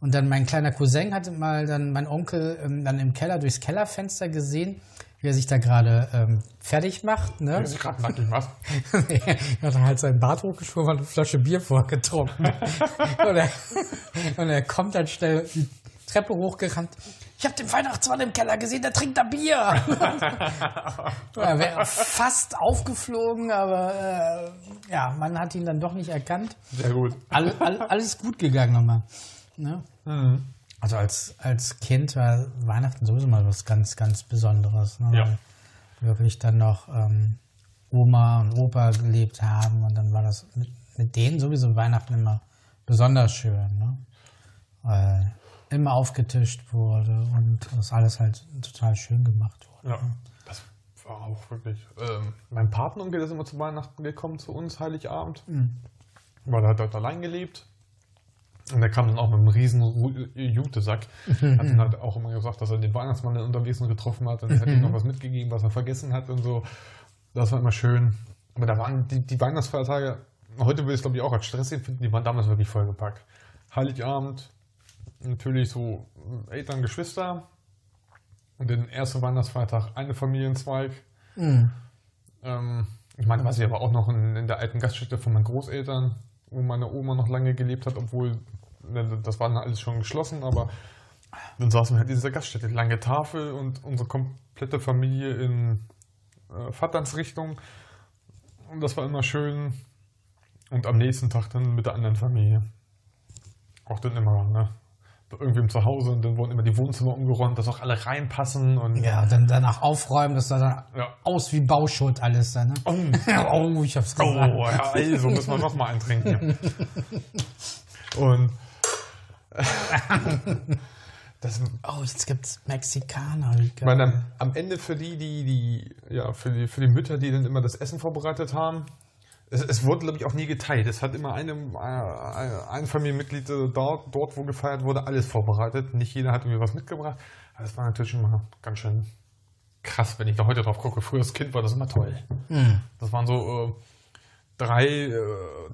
Und dann mein kleiner Cousin hatte mal dann mein Onkel ähm, dann im Keller durchs Kellerfenster gesehen, wie er sich da gerade ähm, fertig macht. Ne?
Wenn sich gerade nackig macht.
er hat halt seinen Bart hochgeschoben und eine Flasche Bier vorgetrunken. und, er, und er kommt dann schnell die Treppe hochgerannt. Ich habe den Weihnachtsmann im Keller gesehen, der trinkt da Bier. er wäre fast aufgeflogen, aber äh, ja, man hat ihn dann doch nicht erkannt.
Sehr gut.
All, all, alles gut gegangen nochmal. Ne? Also als, als Kind war Weihnachten sowieso mal was ganz, ganz Besonderes. Ne?
Ja.
Wirklich dann noch ähm, Oma und Opa gelebt haben und dann war das mit, mit denen sowieso Weihnachten immer besonders schön. Ne? Weil immer aufgetischt wurde und das alles halt total schön gemacht wurde.
Ja, das war auch wirklich. Ähm, mein Patenonkel ist immer zu Weihnachten gekommen zu uns, Heiligabend. Weil er hat dort allein gelebt. Und der kam dann auch mit einem riesen Jutesack. Hat dann halt auch immer gesagt, dass er den Weihnachtsmann dann unterwegs getroffen hat und er hat ihm noch was mitgegeben, was er vergessen hat und so. Das war immer schön. Aber da waren die, die Weihnachtsfeiertage, heute würde ich es glaube ich auch als stressig finden, die waren damals wirklich vollgepackt. Heiligabend, natürlich so Eltern, Geschwister. Und den ersten Weihnachtsfeiertag eine Familienzweig. Ähm, ich meine, was ich aber auch noch in, in der alten Gaststätte von meinen Großeltern, wo meine Oma noch lange gelebt hat, obwohl das war dann alles schon geschlossen, aber dann saßen wir halt in dieser Gaststätte, lange Tafel und unsere komplette Familie in äh, Vaterns Richtung. Und das war immer schön. Und am nächsten Tag dann mit der anderen Familie. Auch dann immer, ne? Bei irgendwem zu Hause und dann wurden immer die Wohnzimmer umgeräumt, dass auch alle reinpassen und
Ja, dann danach aufräumen, das sah dann
Ja.
aus wie Bauschutt alles da, ne?
Oh,
oh, ich hab's
oh
gesagt.
ja, also müssen wir noch mal eintrinken. Und das,
Oh, jetzt gibt's Mexikaner. wie
ich meine, am, am Ende für die, die, die, ja, für die, für die Mütter, die dann immer das Essen vorbereitet haben, es, es wurde, glaube ich, auch nie geteilt. Es hat immer einem, äh, ein Familienmitglied äh, dort, dort, wo gefeiert wurde, alles vorbereitet. Nicht jeder hat irgendwie was mitgebracht. Aber das war natürlich mal ganz schön krass, wenn ich da heute drauf gucke. Früher als Kind war das immer toll. Das waren so äh, drei äh,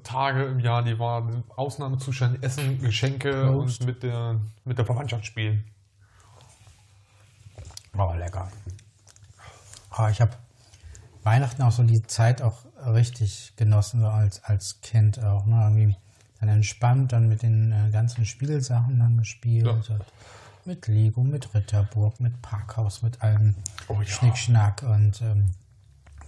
Tage im Jahr, die waren Ausnahmezustand, Essen, Geschenke
Prost.
und mit der, mit der Verwandtschaft spielen.
Oh, lecker. Oh, ich habe Weihnachten auch so die Zeit auch richtig genossen, so als, als Kind auch. Ne? Irgendwie dann entspannt, dann mit den äh, ganzen Spielsachen dann gespielt.
Ja.
Mit Lego, mit Ritterburg, mit Parkhaus, mit allem
Oh ja.
Schnickschnack. Und ähm,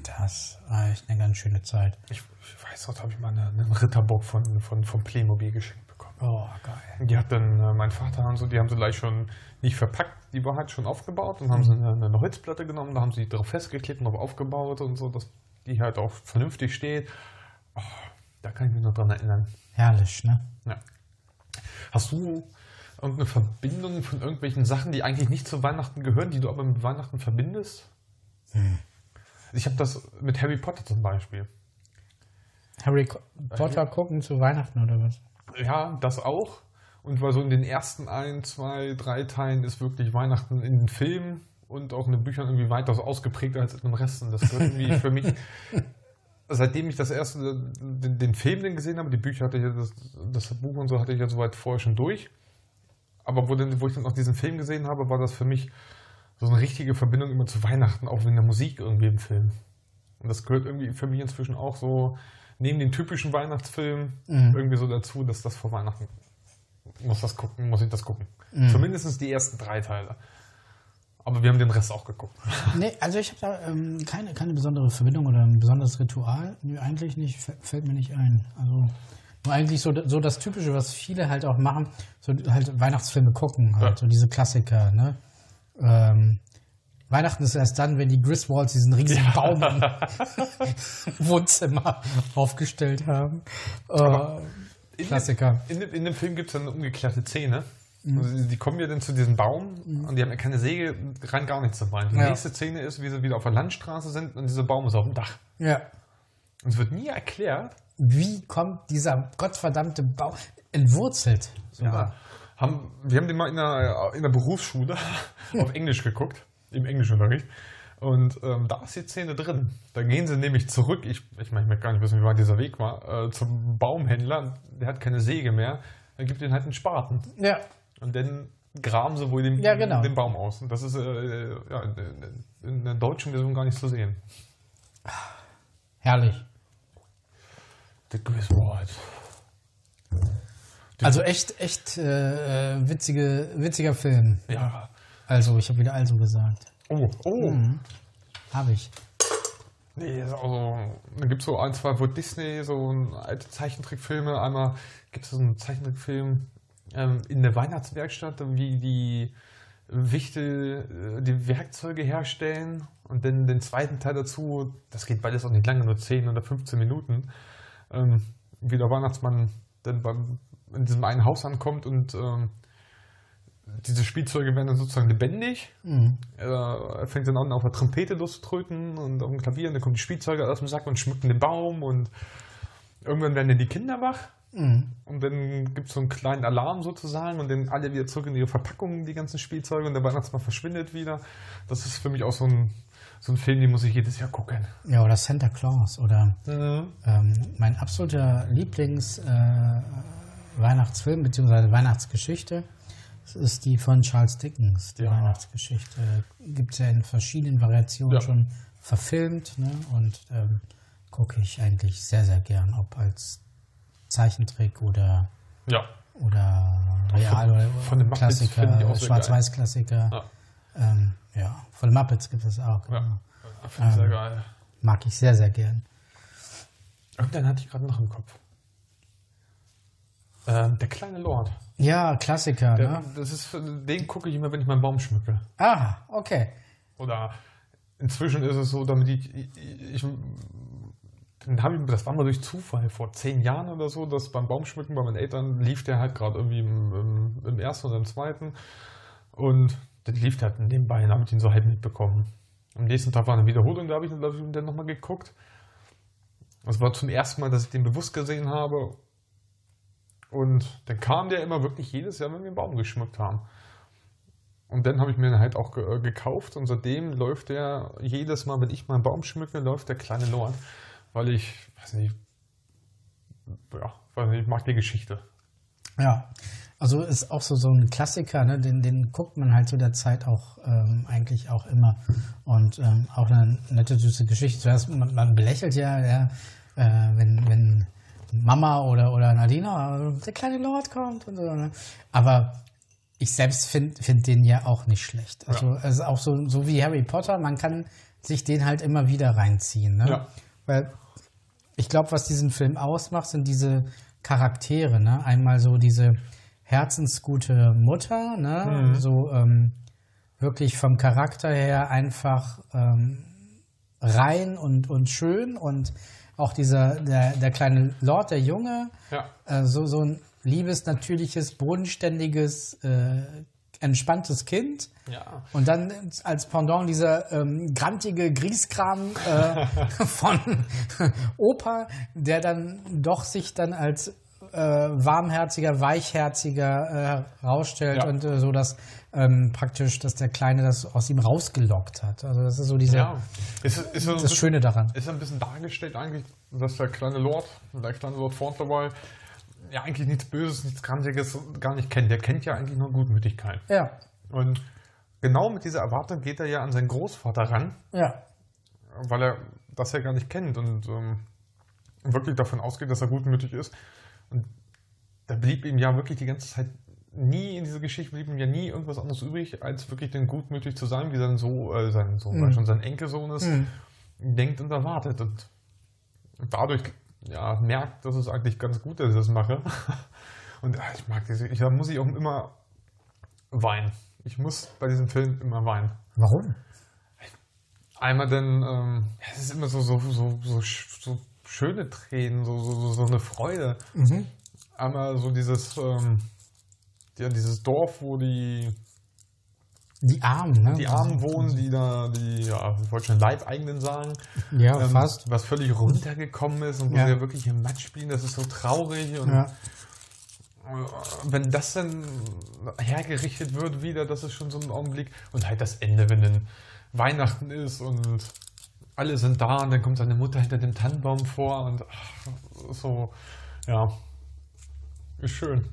das war echt eine ganz schöne Zeit.
Ich, ich weiß noch, da habe ich mal eine, eine Ritterburg von, von, von Playmobil geschenkt bekommen.
Oh, geil.
Die hat dann äh, mein Vater und so, die haben sie gleich schon nicht verpackt, die war halt schon aufgebaut und haben sie eine, eine Holzplatte genommen, da haben sie die drauf festgeklebt und drauf aufgebaut und so, dass die halt auch vernünftig steht. Oh, da kann ich mich noch dran erinnern.
Herrlich, ne?
Ja. Hast du irgendeine Verbindung von irgendwelchen Sachen, die eigentlich nicht zu Weihnachten gehören, die du aber mit Weihnachten verbindest?
Hm.
Ich habe das mit Harry Potter zum Beispiel.
Harry Potter gucken zu Weihnachten oder was?
Ja, das auch. Und weil so in den ersten ein, zwei, drei Teilen ist wirklich Weihnachten in den Filmen und auch in den Büchern irgendwie weitaus ausgeprägter als in dem Rest. Und das gehört irgendwie für mich, seitdem ich das erste, den, den Film den gesehen habe, die Bücher hatte ich ja, das, das Buch und so hatte ich ja soweit vorher schon durch. Aber wo, denn, wo ich dann auch diesen Film gesehen habe, war das für mich so eine richtige Verbindung immer zu Weihnachten, auch wegen der Musik irgendwie im Film. Und das gehört irgendwie für mich inzwischen auch so neben den typischen Weihnachtsfilmen mhm. irgendwie so dazu, dass das vor Weihnachten muss das gucken, muss ich das gucken. Mhm. Zumindest die ersten drei Teile. Aber wir haben den Rest auch geguckt.
Nee, also ich habe da ähm, keine, keine besondere Verbindung oder ein besonderes Ritual. Nee, eigentlich nicht, fällt mir nicht ein. Also nur eigentlich so, so das Typische, was viele halt auch machen, so halt Weihnachtsfilme gucken, halt, ja. so diese Klassiker, ne? Ähm, Weihnachten ist erst dann, wenn die Griswolds diesen riesigen ja. Baum im Wohnzimmer aufgestellt haben. Äh, Klassiker.
In, in, in, dem Film gibt es eine umgekehrte Szene. Mhm. Also die kommen ja dann zu diesem Baum mhm. und die haben ja keine Säge, rein gar nichts dabei. Die ja. nächste Szene ist, wie sie wieder auf der Landstraße sind und dieser Baum ist auf dem Dach.
Ja.
Und es wird nie erklärt,
wie kommt dieser gottverdammte Baum entwurzelt.
Sogar. Ja. Haben, wir haben den mal in der, in der Berufsschule auf Englisch geguckt im Englischunterricht. Und ähm, da ist die Szene drin. Da gehen sie nämlich zurück, ich, ich meine, ich möchte gar nicht wissen, wie weit dieser Weg war, äh, zum Baumhändler, der hat keine Säge mehr, er gibt ihnen halt einen Spaten.
Ja.
Und dann graben sie wohl den,
ja, genau.
den Baum aus. Und das ist äh, ja, in der deutschen Version gar nicht zu sehen.
Herrlich.
The Griswold.
Also echt, echt äh, witzige, witziger Film.
Ja.
Also, ich habe wieder also gesagt.
Oh, oh. Mhm.
Habe ich.
Nee, also, da gibt es so ein, zwei, wo Disney so alte Zeichentrickfilme, einmal gibt es so einen Zeichentrickfilm ähm, in der Weihnachtswerkstatt, wie die Wichtel äh, die Werkzeuge herstellen und dann den zweiten Teil dazu, das geht beides auch nicht lange, nur 10 oder 15 Minuten, ähm, wie der Weihnachtsmann dann beim, in diesem einen Haus ankommt und ähm, diese Spielzeuge werden dann sozusagen lebendig. Mhm. Er fängt dann an, auf der Trompete loszutröten und auf dem Klavier. Und dann kommen die Spielzeuge aus dem Sack und schmücken den Baum. Und irgendwann werden dann die Kinder wach. Mhm. Und dann gibt es so einen kleinen Alarm sozusagen. Und dann alle wieder zurück in ihre Verpackungen, die ganzen Spielzeuge. Und der Weihnachtsmann verschwindet wieder. Das ist für mich auch so ein, so ein Film, den muss ich jedes Jahr gucken.
Ja, oder Santa Claus. Oder mhm. ähm, mein absoluter Lieblings-Weihnachtsfilm, äh, beziehungsweise Weihnachtsgeschichte das ist die von Charles Dickens, die ja. Weihnachtsgeschichte. Gibt es ja in verschiedenen Variationen ja. schon verfilmt ne? und ähm, gucke ich eigentlich sehr, sehr gern, ob als Zeichentrick oder,
ja.
oder real von, oder von den Klassiker, Schwarz-Weiß-Klassiker. Ja. Ähm, ja, von Muppets gibt es auch.
Genau. Ja, ähm, sehr geil.
Mag ich sehr, sehr gern.
Und dann hatte ich gerade noch im Kopf. Ähm, der kleine Lord.
Ja, Klassiker. Der, ne?
das ist, den gucke ich immer, wenn ich meinen Baum schmücke.
Ah, okay.
Oder inzwischen ist es so, damit ich, ich, ich dann habe ich, das war mal durch Zufall vor zehn Jahren oder so, dass beim Baumschmücken bei meinen Eltern lief der halt gerade irgendwie im, im, im, ersten oder im zweiten und dann lief der halt in dem Bein, habe ich ihn so halb mitbekommen. Am nächsten Tag war eine Wiederholung, da habe ich dann, dann nochmal geguckt. Das war zum ersten Mal, dass ich den bewusst gesehen habe und dann kam der immer wirklich jedes Jahr, wenn wir einen Baum geschmückt haben. Und dann habe ich mir den halt auch ge äh, gekauft und seitdem läuft der jedes Mal, wenn ich meinen Baum schmücke, läuft der kleine Lord. Weil ich, weiß nicht, ja, weiß nicht, ich mag die Geschichte.
Ja, also ist auch so, so ein Klassiker, ne? den, den guckt man halt zu der Zeit auch ähm, eigentlich auch immer. Und ähm, auch eine nette, süße Geschichte. Zuerst, man, man belächelt ja, ja äh, wenn, wenn Mama oder, oder Nadina, der kleine Lord kommt und so. Ne? Aber ich selbst finde find den ja auch nicht schlecht. Also ja. es ist auch so, so wie Harry Potter, man kann sich den halt immer wieder reinziehen. Ne? Ja. Weil ich glaube, was diesen Film ausmacht, sind diese Charaktere. Ne? Einmal so diese herzensgute Mutter, ne? Mhm. so ähm, wirklich vom Charakter her einfach ähm, rein und, und schön und auch dieser, der, der kleine Lord, der Junge,
ja.
äh, so, so ein liebes, natürliches, bodenständiges, äh, entspanntes Kind.
Ja.
Und dann als Pendant dieser ähm, grantige Grieskram äh, von Opa, der dann doch sich dann als äh, warmherziger, weichherziger äh, herausstellt
Ja.
und äh, so, dass ähm, praktisch, dass der Kleine das aus ihm rausgelockt hat. Also das ist so diese,
Ja. Ist, ist, ein
das
bisschen-
Schöne daran.
ist ein bisschen dargestellt eigentlich, dass der kleine Lord, der kleine Lord Fauntleroy, ja eigentlich nichts Böses, nichts Grantiges gar nicht kennt. Der kennt ja eigentlich nur Gutmütigkeit.
Ja,
Und genau mit dieser Erwartung geht er ja an seinen Großvater ran,
ja,
weil er das ja gar nicht kennt und ähm, wirklich davon ausgeht, dass er gutmütig ist. Und da blieb ihm ja wirklich die ganze Zeit nie in dieser Geschichte blieb ihm ja nie irgendwas anderes übrig, als wirklich dann gutmütig zu sein, wie sein Sohn, äh, sein Sohn, weil schon sein Enkelsohn ist,
Mhm.
denkt und erwartet. Und dadurch ja, merkt, dass es eigentlich ganz gut, dass ich das mache. Und ah, ich mag diese, ich, da muss ich auch immer weinen. Ich muss bei diesem Film immer weinen.
Warum?
Einmal denn, ähm, es ist immer so, so, so, so, so schöne Tränen, so, so, so, so eine Freude.
Mhm.
Einmal so dieses, ähm, ja, dieses Dorf, wo die,
Die Armen, ne?
die Armen wohnen, die da, die, ja, ich wollte schon Leibeigenen sagen,
Ja,
ähm,
fast.
was völlig runtergekommen ist und wo
Ja.
sie ja wirklich im Matsch spielen, das ist so traurig und
Ja.
wenn das dann hergerichtet wird wieder, das ist schon so ein Augenblick. Und halt das Ende, wenn dann Weihnachten ist und alle sind da und dann kommt seine Mutter hinter dem Tannenbaum vor und ach, so, ja, ist schön.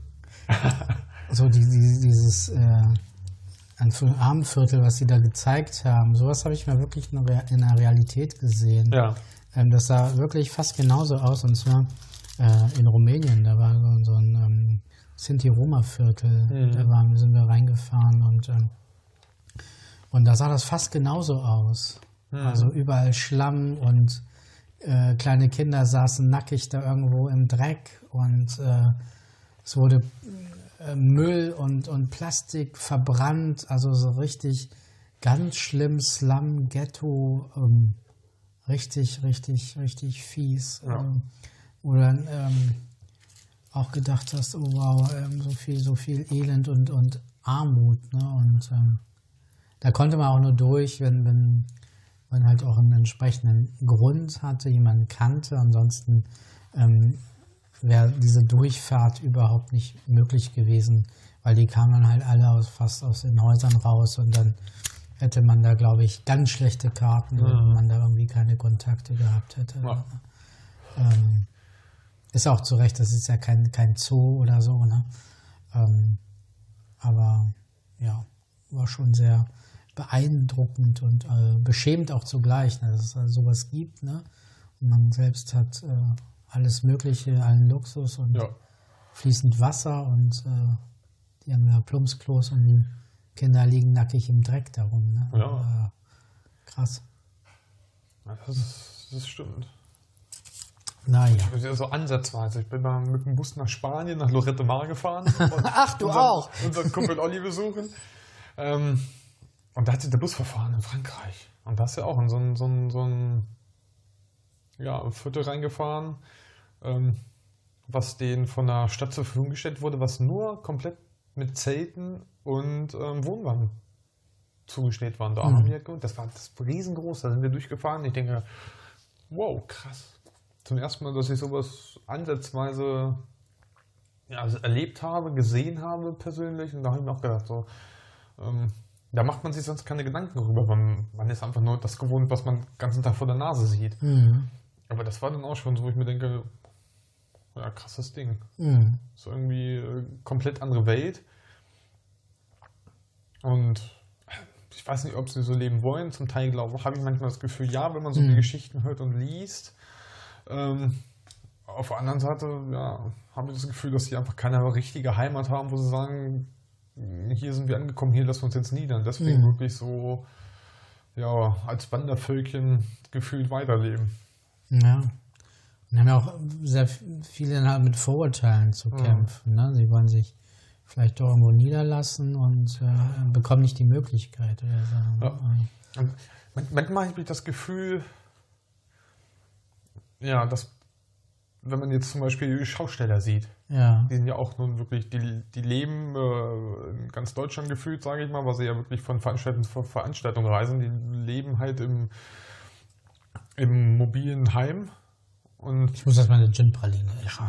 so die, die, dieses äh, Armenviertel, was sie da gezeigt haben, sowas habe ich mal wirklich in der, in der Realität gesehen.
Ja,
Ähm, das sah wirklich fast genauso aus und zwar äh, in Rumänien. Da war so, so ein ähm, Sinti-Roma-Viertel.
Mhm.
Da waren, sind wir reingefahren und, ähm, und da sah das fast genauso aus. Also überall Schlamm und äh, kleine Kinder saßen nackig da irgendwo im Dreck und äh, es wurde Müll und, und Plastik verbrannt, also so richtig ganz schlimm Slum, Ghetto, ähm, richtig, richtig, richtig fies.
Ja.
Ähm, wo du dann ähm, auch gedacht hast, oh wow, ähm, so viel, so viel Elend und, und Armut. Ne? Und ähm, da konnte man auch nur durch, wenn, wenn man halt auch einen entsprechenden Grund hatte, jemanden kannte. Ansonsten ähm, wäre diese Durchfahrt überhaupt nicht möglich gewesen, weil die kamen dann halt alle aus, fast aus den Häusern raus und dann hätte man da, glaube ich, ganz schlechte Karten, wenn man da irgendwie keine Kontakte gehabt hätte.
Ja.
Ähm, ist auch zu Recht, das ist ja kein, kein Zoo oder so, ne? Ähm, aber ja, war schon sehr beeindruckend und äh, beschämend auch zugleich, ne, dass es sowas gibt, ne? Und man selbst hat äh, alles Mögliche, allen Luxus und
ja.
fließend Wasser und äh, die haben ja Plumpsklos und die Kinder liegen nackig im Dreck darum. Ne?
Ja.
Äh, krass.
Ja, Das, ist, das stimmt.
Naja.
Ja, So ansatzweise. Ich bin mal mit dem Bus nach Spanien, nach Lorette Mar gefahren.
Ach, du
unseren,
auch.
Unseren Kumpel Olli besuchen. Ähm, und da hat sich der Bus verfahren in Frankreich. Und da ist ja auch in so ein, so ein, so ein ja, Viertel reingefahren, ähm, was denen von der Stadt zur Verfügung gestellt wurde, was nur komplett mit Zelten und ähm, Wohnwagen zugestellt waren. Da
Mhm.
haben wir gewohnt. Das war das riesengroß. Da sind wir durchgefahren. Ich denke, wow, krass. Zum ersten Mal, dass ich sowas ansatzweise ja, also erlebt habe, gesehen habe persönlich. Und da habe ich mir auch gedacht, so, ähm, da macht man sich sonst keine Gedanken drüber. Man, man ist einfach nur das gewohnt, was man den ganzen Tag vor der Nase sieht.
Mhm.
Aber das war dann auch schon so, wo ich mir denke, ja, krasses Ding.
Mhm.
So irgendwie äh, komplett andere Welt. Und ich weiß nicht, ob sie so leben wollen. Zum Teil glaube habe ich manchmal das Gefühl, ja, wenn man so die Geschichten hört und liest. Ähm, auf der anderen Seite, ja, habe ich das Gefühl, dass sie einfach keine richtige Heimat haben, wo sie sagen, hier sind wir angekommen, hier lassen wir uns jetzt niedern. Deswegen
Mhm.
wirklich so, ja, als Wandervölkchen gefühlt weiterleben.
Ja. Und haben ja auch sehr viele dann halt mit Vorurteilen zu kämpfen. Ne? Sie wollen sich vielleicht doch irgendwo niederlassen und äh, bekommen nicht die Möglichkeit. Oder so.
Ja. Und man- manchmal habe ich das Gefühl, ja, dass, wenn man jetzt zum Beispiel Schausteller sieht,
Ja.
Die sind ja auch nun wirklich, die, die leben äh, in ganz Deutschland gefühlt, sage ich mal, weil sie ja wirklich von Veranstaltung zu Veranstaltung reisen. Die leben halt im, im mobilen Heim. Und
Ich muss erst mal eine Gin-Praline essen.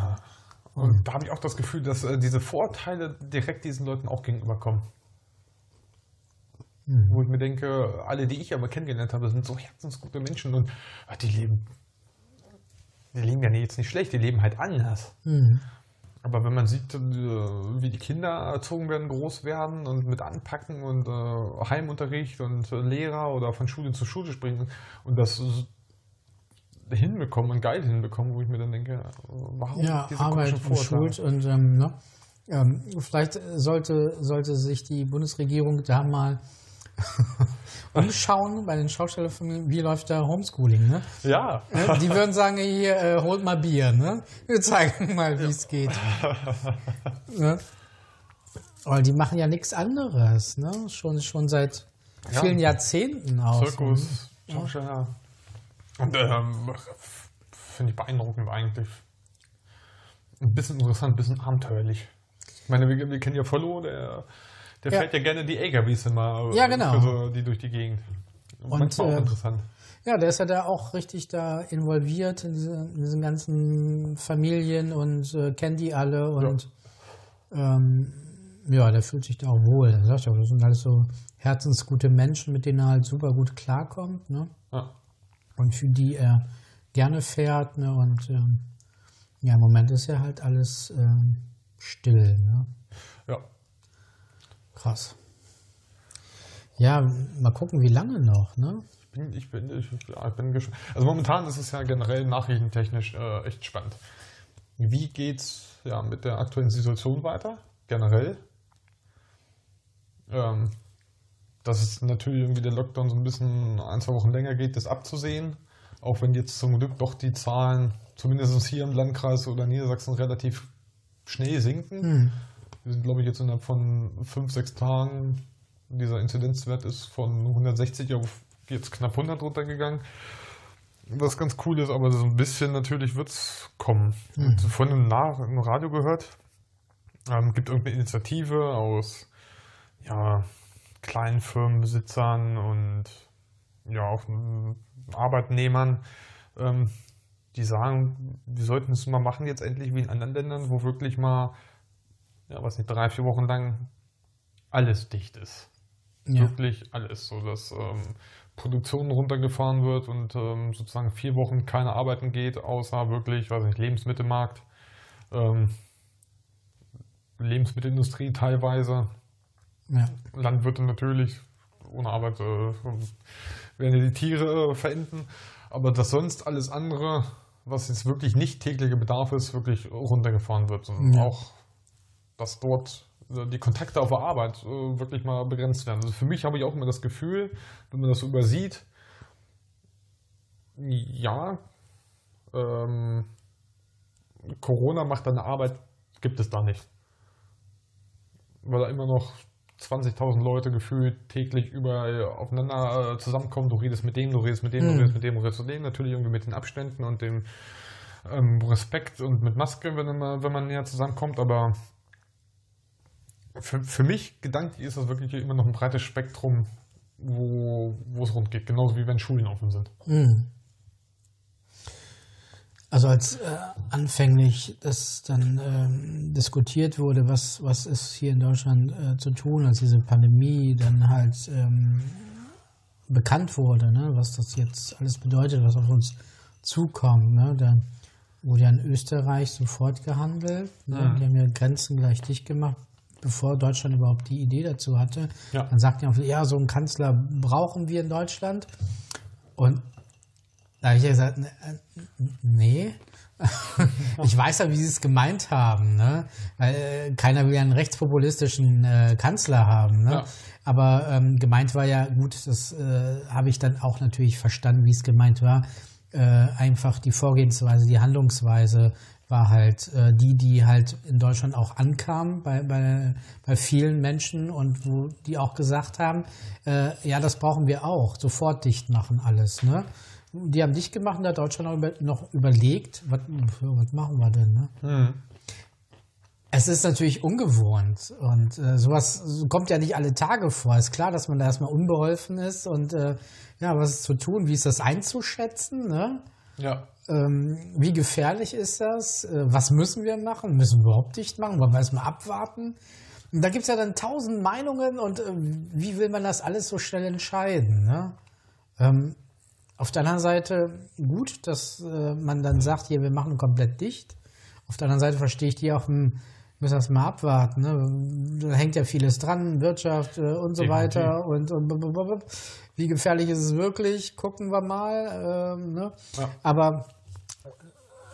Und da habe ich auch das Gefühl, dass äh, diese Vorteile direkt diesen Leuten auch gegenüberkommen. Wo ich mir denke, alle, die ich aber kennengelernt habe, sind so herzensgute Menschen und ah, die leben, die leben ja jetzt nicht schlecht, die leben halt anders.
Mhm.
Aber wenn man sieht, äh, wie die Kinder erzogen werden, groß werden und mit anpacken und äh, Heimunterricht und äh, Lehrer oder von Schule zu Schule springen und das hinbekommen und geil hinbekommen, wo ich mir dann denke, warum
Ja,
diese
Arbeit und? Schuld und ähm, ne? ähm, vielleicht sollte, sollte sich die Bundesregierung da mal umschauen bei den Schaustellerfamilien, wie läuft da Homeschooling, ne?
Ja,
Äh, Die würden sagen, hier, äh, holt mal Bier, ne? Wir zeigen mal, wie es geht. ne? Aber die machen ja nichts anderes, ne? Schon, schon seit
Ja.
vielen Jahrzehnten aus.
Zirkus, Schausteller. Und ähm, finde ich beeindruckend eigentlich. Ein bisschen interessant, ein bisschen abenteuerlich. Ich meine, wir, wir kennen ja Follow, der, der
Ja.
fährt ja gerne die LKWs immer. äh,
Ja, genau.
So, die durch die Gegend.
Und,
Manchmal auch
äh,
interessant.
Ja, der ist ja da auch richtig da involviert in, diese, in diesen ganzen Familien und äh, kennt die alle und ja. Ähm, ja, der fühlt sich da auch wohl. Er sagt ja, das sind alles so herzensgute Menschen, mit denen er halt super gut klarkommt, ne?
Ja.
Und für die er gerne fährt, ne? Und ähm, ja, im Moment ist ja halt alles ähm, still, ne?
ja.
Krass. Ja, mal gucken, wie lange noch, ne?
Ich bin, ich bin, ich, ja, ich bin gespannt. Also momentan ist es ja generell nachrichtentechnisch äh, echt spannend. Wie geht's ja mit der aktuellen Situation weiter? Generell? Ähm, dass es natürlich irgendwie der Lockdown so ein bisschen ein, zwei Wochen länger geht, ist abzusehen. Auch wenn jetzt zum Glück doch die Zahlen, zumindest hier im Landkreis oder Niedersachsen, relativ schnell sinken. Wir sind, glaube ich, jetzt innerhalb von fünf, sechs Tagen, dieser Inzidenzwert ist von 160 auf jetzt knapp 100 runtergegangen. Was ganz cool ist, aber so ein bisschen natürlich wird es kommen. Und von einem Nach im Radio gehört, ähm, gibt irgendeine Initiative aus ja, kleinen Firmenbesitzern und ja, auch Arbeitnehmern, ähm, die sagen, wir sollten es mal machen jetzt endlich wie in anderen Ländern, wo wirklich mal, ja, was nicht, drei, vier Wochen lang alles dicht ist.
Ja.
Wirklich alles, so dass ähm, Produktion runtergefahren wird und ähm, sozusagen vier Wochen keine arbeiten geht, außer wirklich, weiß nicht, Lebensmittelmarkt, ähm, Lebensmittelindustrie teilweise,
Ja.
Landwirte natürlich, ohne Arbeit äh, werden die Tiere verenden, aber dass sonst alles andere, was jetzt wirklich nicht täglicher Bedarf ist, wirklich runtergefahren wird und
Ja.
auch, dass dort äh, die Kontakte auf der Arbeit äh, wirklich mal begrenzt werden. Also für mich habe ich auch immer das Gefühl, wenn man das so übersieht, ja, ähm, Corona macht eine Arbeit, gibt es da nicht. Weil da immer noch 20.000 Leute gefühlt täglich überall aufeinander äh, zusammenkommen. Du redest mit dem, du redest mit dem, du
Hm.
redest mit dem, du redest mit dem. Natürlich irgendwie mit den Abständen und dem ähm, Respekt und mit Maske, wenn man, wenn man näher zusammenkommt. Aber für, für mich gedanklich ist das wirklich immer noch ein breites Spektrum, wo, wo es rund geht. Genauso wie wenn Schulen offen sind.
Mhm. Also als äh, anfänglich das dann ähm, diskutiert wurde, was, was ist hier in Deutschland äh, zu tun, als diese Pandemie dann halt ähm, bekannt wurde, ne, was das jetzt alles bedeutet, was auf uns zukommt. Ne, da wurde ja in Österreich sofort gehandelt. Ne,
Mhm.
Die haben ja Grenzen gleich dicht gemacht, bevor Deutschland überhaupt die Idee dazu hatte.
Ja.
Dann sagten ja, ja, so einen Kanzler brauchen wir in Deutschland. Und da habe ich ja gesagt, ne, äh, nee. ich weiß ja, wie sie es gemeint haben, ne? Weil äh, keiner will ja einen rechtspopulistischen äh, Kanzler haben, ne?
Ja.
Aber ähm, gemeint war ja, gut, das äh, habe ich dann auch natürlich verstanden, wie es gemeint war. Äh, einfach die Vorgehensweise, die Handlungsweise war halt die, die halt in Deutschland auch ankam bei, bei, bei vielen Menschen und wo die auch gesagt haben, ja, das brauchen wir auch, sofort dicht machen alles. Ne? Die haben dicht gemacht und da hat Deutschland noch, über, noch überlegt, was, was machen wir denn? Ne? Es ist natürlich ungewohnt und äh, sowas kommt ja nicht alle Tage vor. Ist klar, dass man da erstmal unbeholfen ist und äh, ja, was ist zu tun? Wie ist das einzuschätzen? Ne?
Ja.
Ähm, wie gefährlich ist das? Äh, was müssen wir machen? Müssen wir überhaupt dicht machen? Wollen wir erstmal abwarten? Und da gibt es ja dann tausend Meinungen und äh, wie will man das alles so schnell entscheiden? Ne? Ähm, auf der anderen Seite gut, dass äh, man dann sagt, hier, wir machen komplett dicht. Auf der anderen Seite verstehe ich die auch, hm, müssen das mal abwarten. Ne? Da hängt ja vieles dran, Wirtschaft äh, und so
Definitiv.
weiter. Und, und b- b- b- wie gefährlich ist es wirklich? Gucken wir mal. Ähm, ne?
Ja.
Aber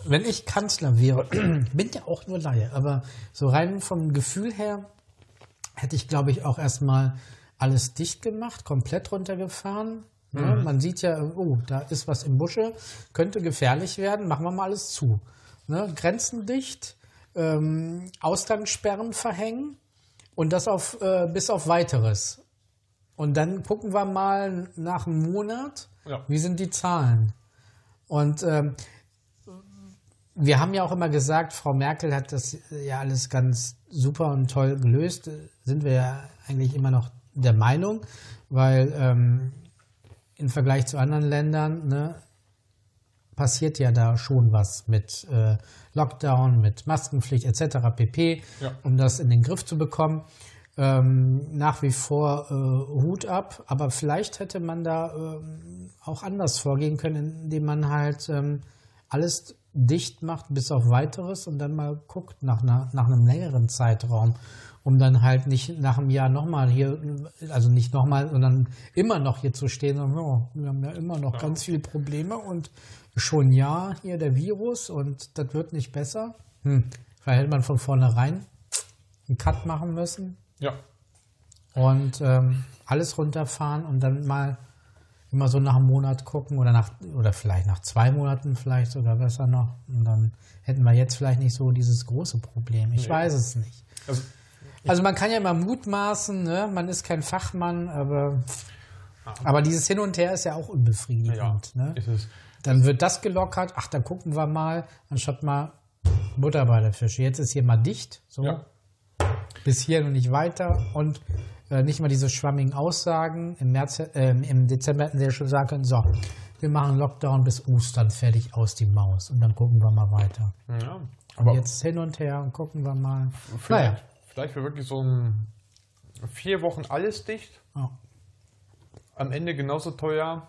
wenn ich Kanzler wäre, bin ja auch nur Laie, aber so rein vom Gefühl her hätte ich, glaube ich, auch erstmal alles dicht gemacht, komplett runtergefahren. Ne? Man sieht ja, oh, da ist was im Busche, könnte gefährlich werden, machen wir mal alles zu. Ne? Grenzen dicht, ähm, Ausgangssperren verhängen und das auf, äh, bis auf weiteres. Und dann gucken wir mal nach einem Monat,
Ja.
wie sind die Zahlen. Und ähm, wir haben ja auch immer gesagt, Frau Merkel hat das ja alles ganz super und toll gelöst. Sind wir ja eigentlich immer noch der Meinung, weil ähm, im Vergleich zu anderen Ländern ne, passiert ja da schon was mit äh, Lockdown, mit Maskenpflicht etc. pp,
Ja.
um das in den Griff zu bekommen. Ähm, nach wie vor äh, Hut ab, aber vielleicht hätte man da ähm, auch anders vorgehen können, indem man halt ähm, alles dicht macht bis auf weiteres und dann mal guckt nach, einer, nach einem längeren Zeitraum, um dann halt nicht nach einem Jahr nochmal hier, also nicht nochmal, sondern immer noch hier zu stehen und oh, wir haben ja immer noch ganz viele Probleme und schon ja hier der Virus und das wird nicht besser. Hm. Vielleicht hätte man von vornherein einen Cut machen müssen
Ja.
und ähm, alles runterfahren und dann mal immer so nach einem Monat gucken oder nach oder vielleicht nach zwei Monaten vielleicht sogar besser noch und dann hätten wir jetzt vielleicht nicht so dieses große Problem. Ich
Nee.
weiß es nicht.
Also,
Also man kann ja immer mutmaßen, ne? man ist kein Fachmann, aber aber dieses Hin und Her ist ja auch unbefriedigend.
ja,
Ne? Dann wird das gelockert, ach, dann gucken wir mal, anstatt mal Butter bei der Fische. Jetzt ist hier mal dicht, so
Ja.
bis hier und nicht weiter und äh, nicht mal diese schwammigen Aussagen. Im, März, äh, Im Dezember hätten sie ja schon sagen können, so, wir machen Lockdown bis Ostern fertig aus die Maus und dann gucken wir mal weiter.
Ja.
Und
Aber
jetzt hin und her und gucken wir mal.
vielleicht,
Naja.
Vielleicht wäre wirklich so ein vier Wochen alles dicht.
Ja.
Am Ende genauso teuer,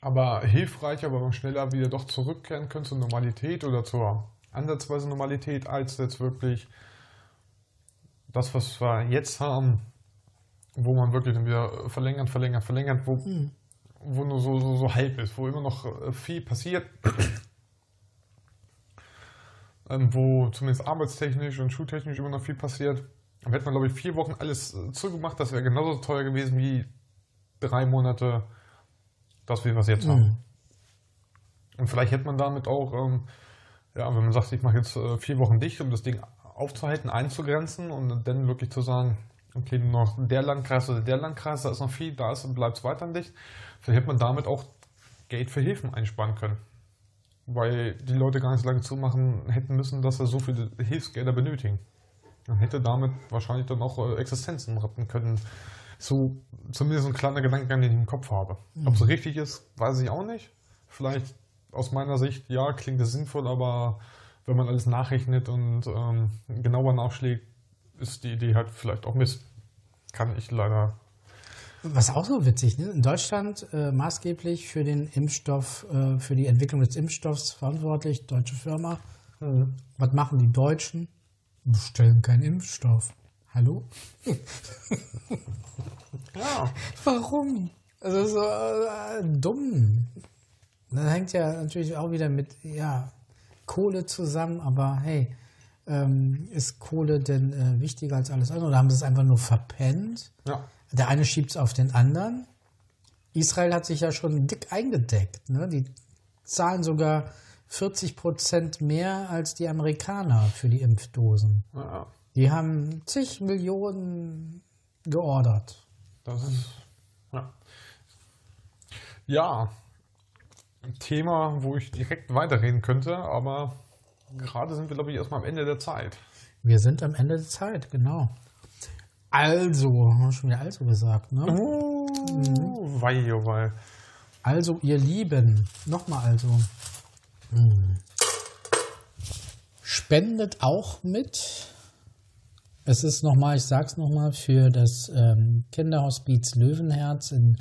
aber hilfreicher, weil man schneller wieder doch zurückkehren könnte zur Normalität oder zur ansatzweise Normalität, als jetzt wirklich das, was wir jetzt haben, wo man wirklich dann wieder verlängert, verlängert, verlängert, wo, wo nur so, so, so halb ist, wo immer noch viel passiert. Ähm, wo zumindest arbeitstechnisch und schultechnisch immer noch viel passiert. Dann hätte man, glaube ich, vier Wochen alles äh, zugemacht. Das wäre genauso teuer gewesen wie drei Monate das, wir es jetzt haben. Und vielleicht hätte man damit auch, ähm, ja, wenn man sagt, ich mache jetzt äh, vier Wochen dicht, um das Ding aufzuhalten, einzugrenzen und dann wirklich zu sagen, okay, nur noch der Landkreis oder der Landkreis, da ist noch viel, da ist bleibt es weiterhin dicht. Vielleicht hätte man damit auch Geld für Hilfen einsparen können. Weil die Leute gar nicht so lange zumachen hätten müssen, dass wir so viele Hilfsgelder benötigen. Man hätte damit wahrscheinlich dann auch äh, Existenzen retten können. So zumindest ein kleiner Gedankengang, den ich im Kopf habe. Ob es richtig ist, weiß ich auch nicht. Vielleicht aus meiner Sicht, ja, klingt es sinnvoll, aber wenn man alles nachrechnet und ähm, genauer nachschlägt, ist die Idee halt vielleicht auch Mist. Kann ich leider.
Was auch so witzig, ne? in Deutschland äh, maßgeblich für den Impfstoff, äh, für die Entwicklung des Impfstoffs verantwortlich, deutsche Firma. Äh, was machen die Deutschen? Bestellen keinen Impfstoff. Hallo?
Ja,
Warum? Also so äh, dumm. Das hängt ja natürlich auch wieder mit ja, Kohle zusammen, aber hey, ähm, ist Kohle denn äh, wichtiger als alles andere? Oder haben sie es einfach nur verpennt?
ja.
Der eine schiebt es auf den anderen. Israel hat sich ja schon dick eingedeckt. Ne? Die zahlen sogar 40 Prozent mehr als die Amerikaner für die Impfdosen.
ja.
Die haben zig Millionen geordert.
Das ist. Ja. ja. Ein Thema, wo ich direkt weiterreden könnte, aber gerade sind wir, glaube ich, erstmal am Ende der Zeit.
Wir sind am Ende der Zeit, genau. Also, haben wir schon wieder also gesagt, ne?
Uh, wei, oh wei.
Also, ihr Lieben, nochmal also. Hm. Spendet auch mit. Es ist nochmal, ich sag's nochmal, für das ähm, Kinderhospiz Löwenherz in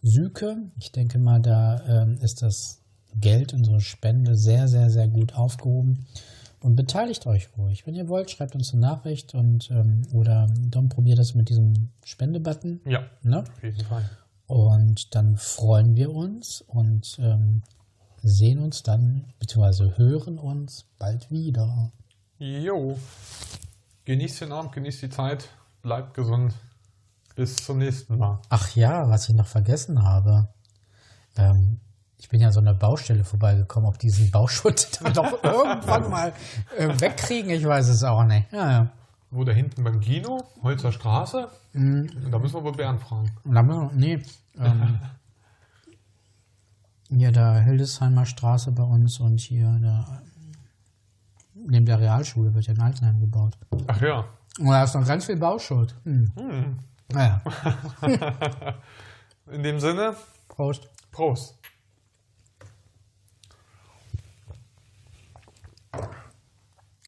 Süke. Ich denke mal, da ähm, ist das Geld, unsere Spende sehr, sehr, sehr gut aufgehoben. Und beteiligt euch ruhig. Wenn ihr wollt, schreibt uns eine Nachricht und ähm, oder dann probiert das mit diesem Spendebutton.
Ja,
Ne?
auf jeden Fall.
Und dann freuen wir uns und ähm, sehen uns dann, beziehungsweise hören uns bald wieder.
Jo. Genießt den Abend, genießt die Zeit, bleibt gesund. Bis zum nächsten Mal.
Ach ja, was ich noch vergessen habe. Ähm, ich bin ja so einer Baustelle vorbeigekommen, ob diesen Bauschutt dann doch irgendwann mal äh, wegkriegen, ich weiß es auch nicht. Ja, ja.
Wo da hinten beim Kino, Holzer Straße, da müssen wir aber Bernd fragen.
Dann müssen wir- nee, ähm, hier da Hildesheimer Straße bei uns und hier da neben der Realschule wird ja ein Altenheim gebaut.
Ach ja.
Und da ist noch ganz viel Bauschutt. Hm. Naja,
In dem Sinne,
Prost.
Prost.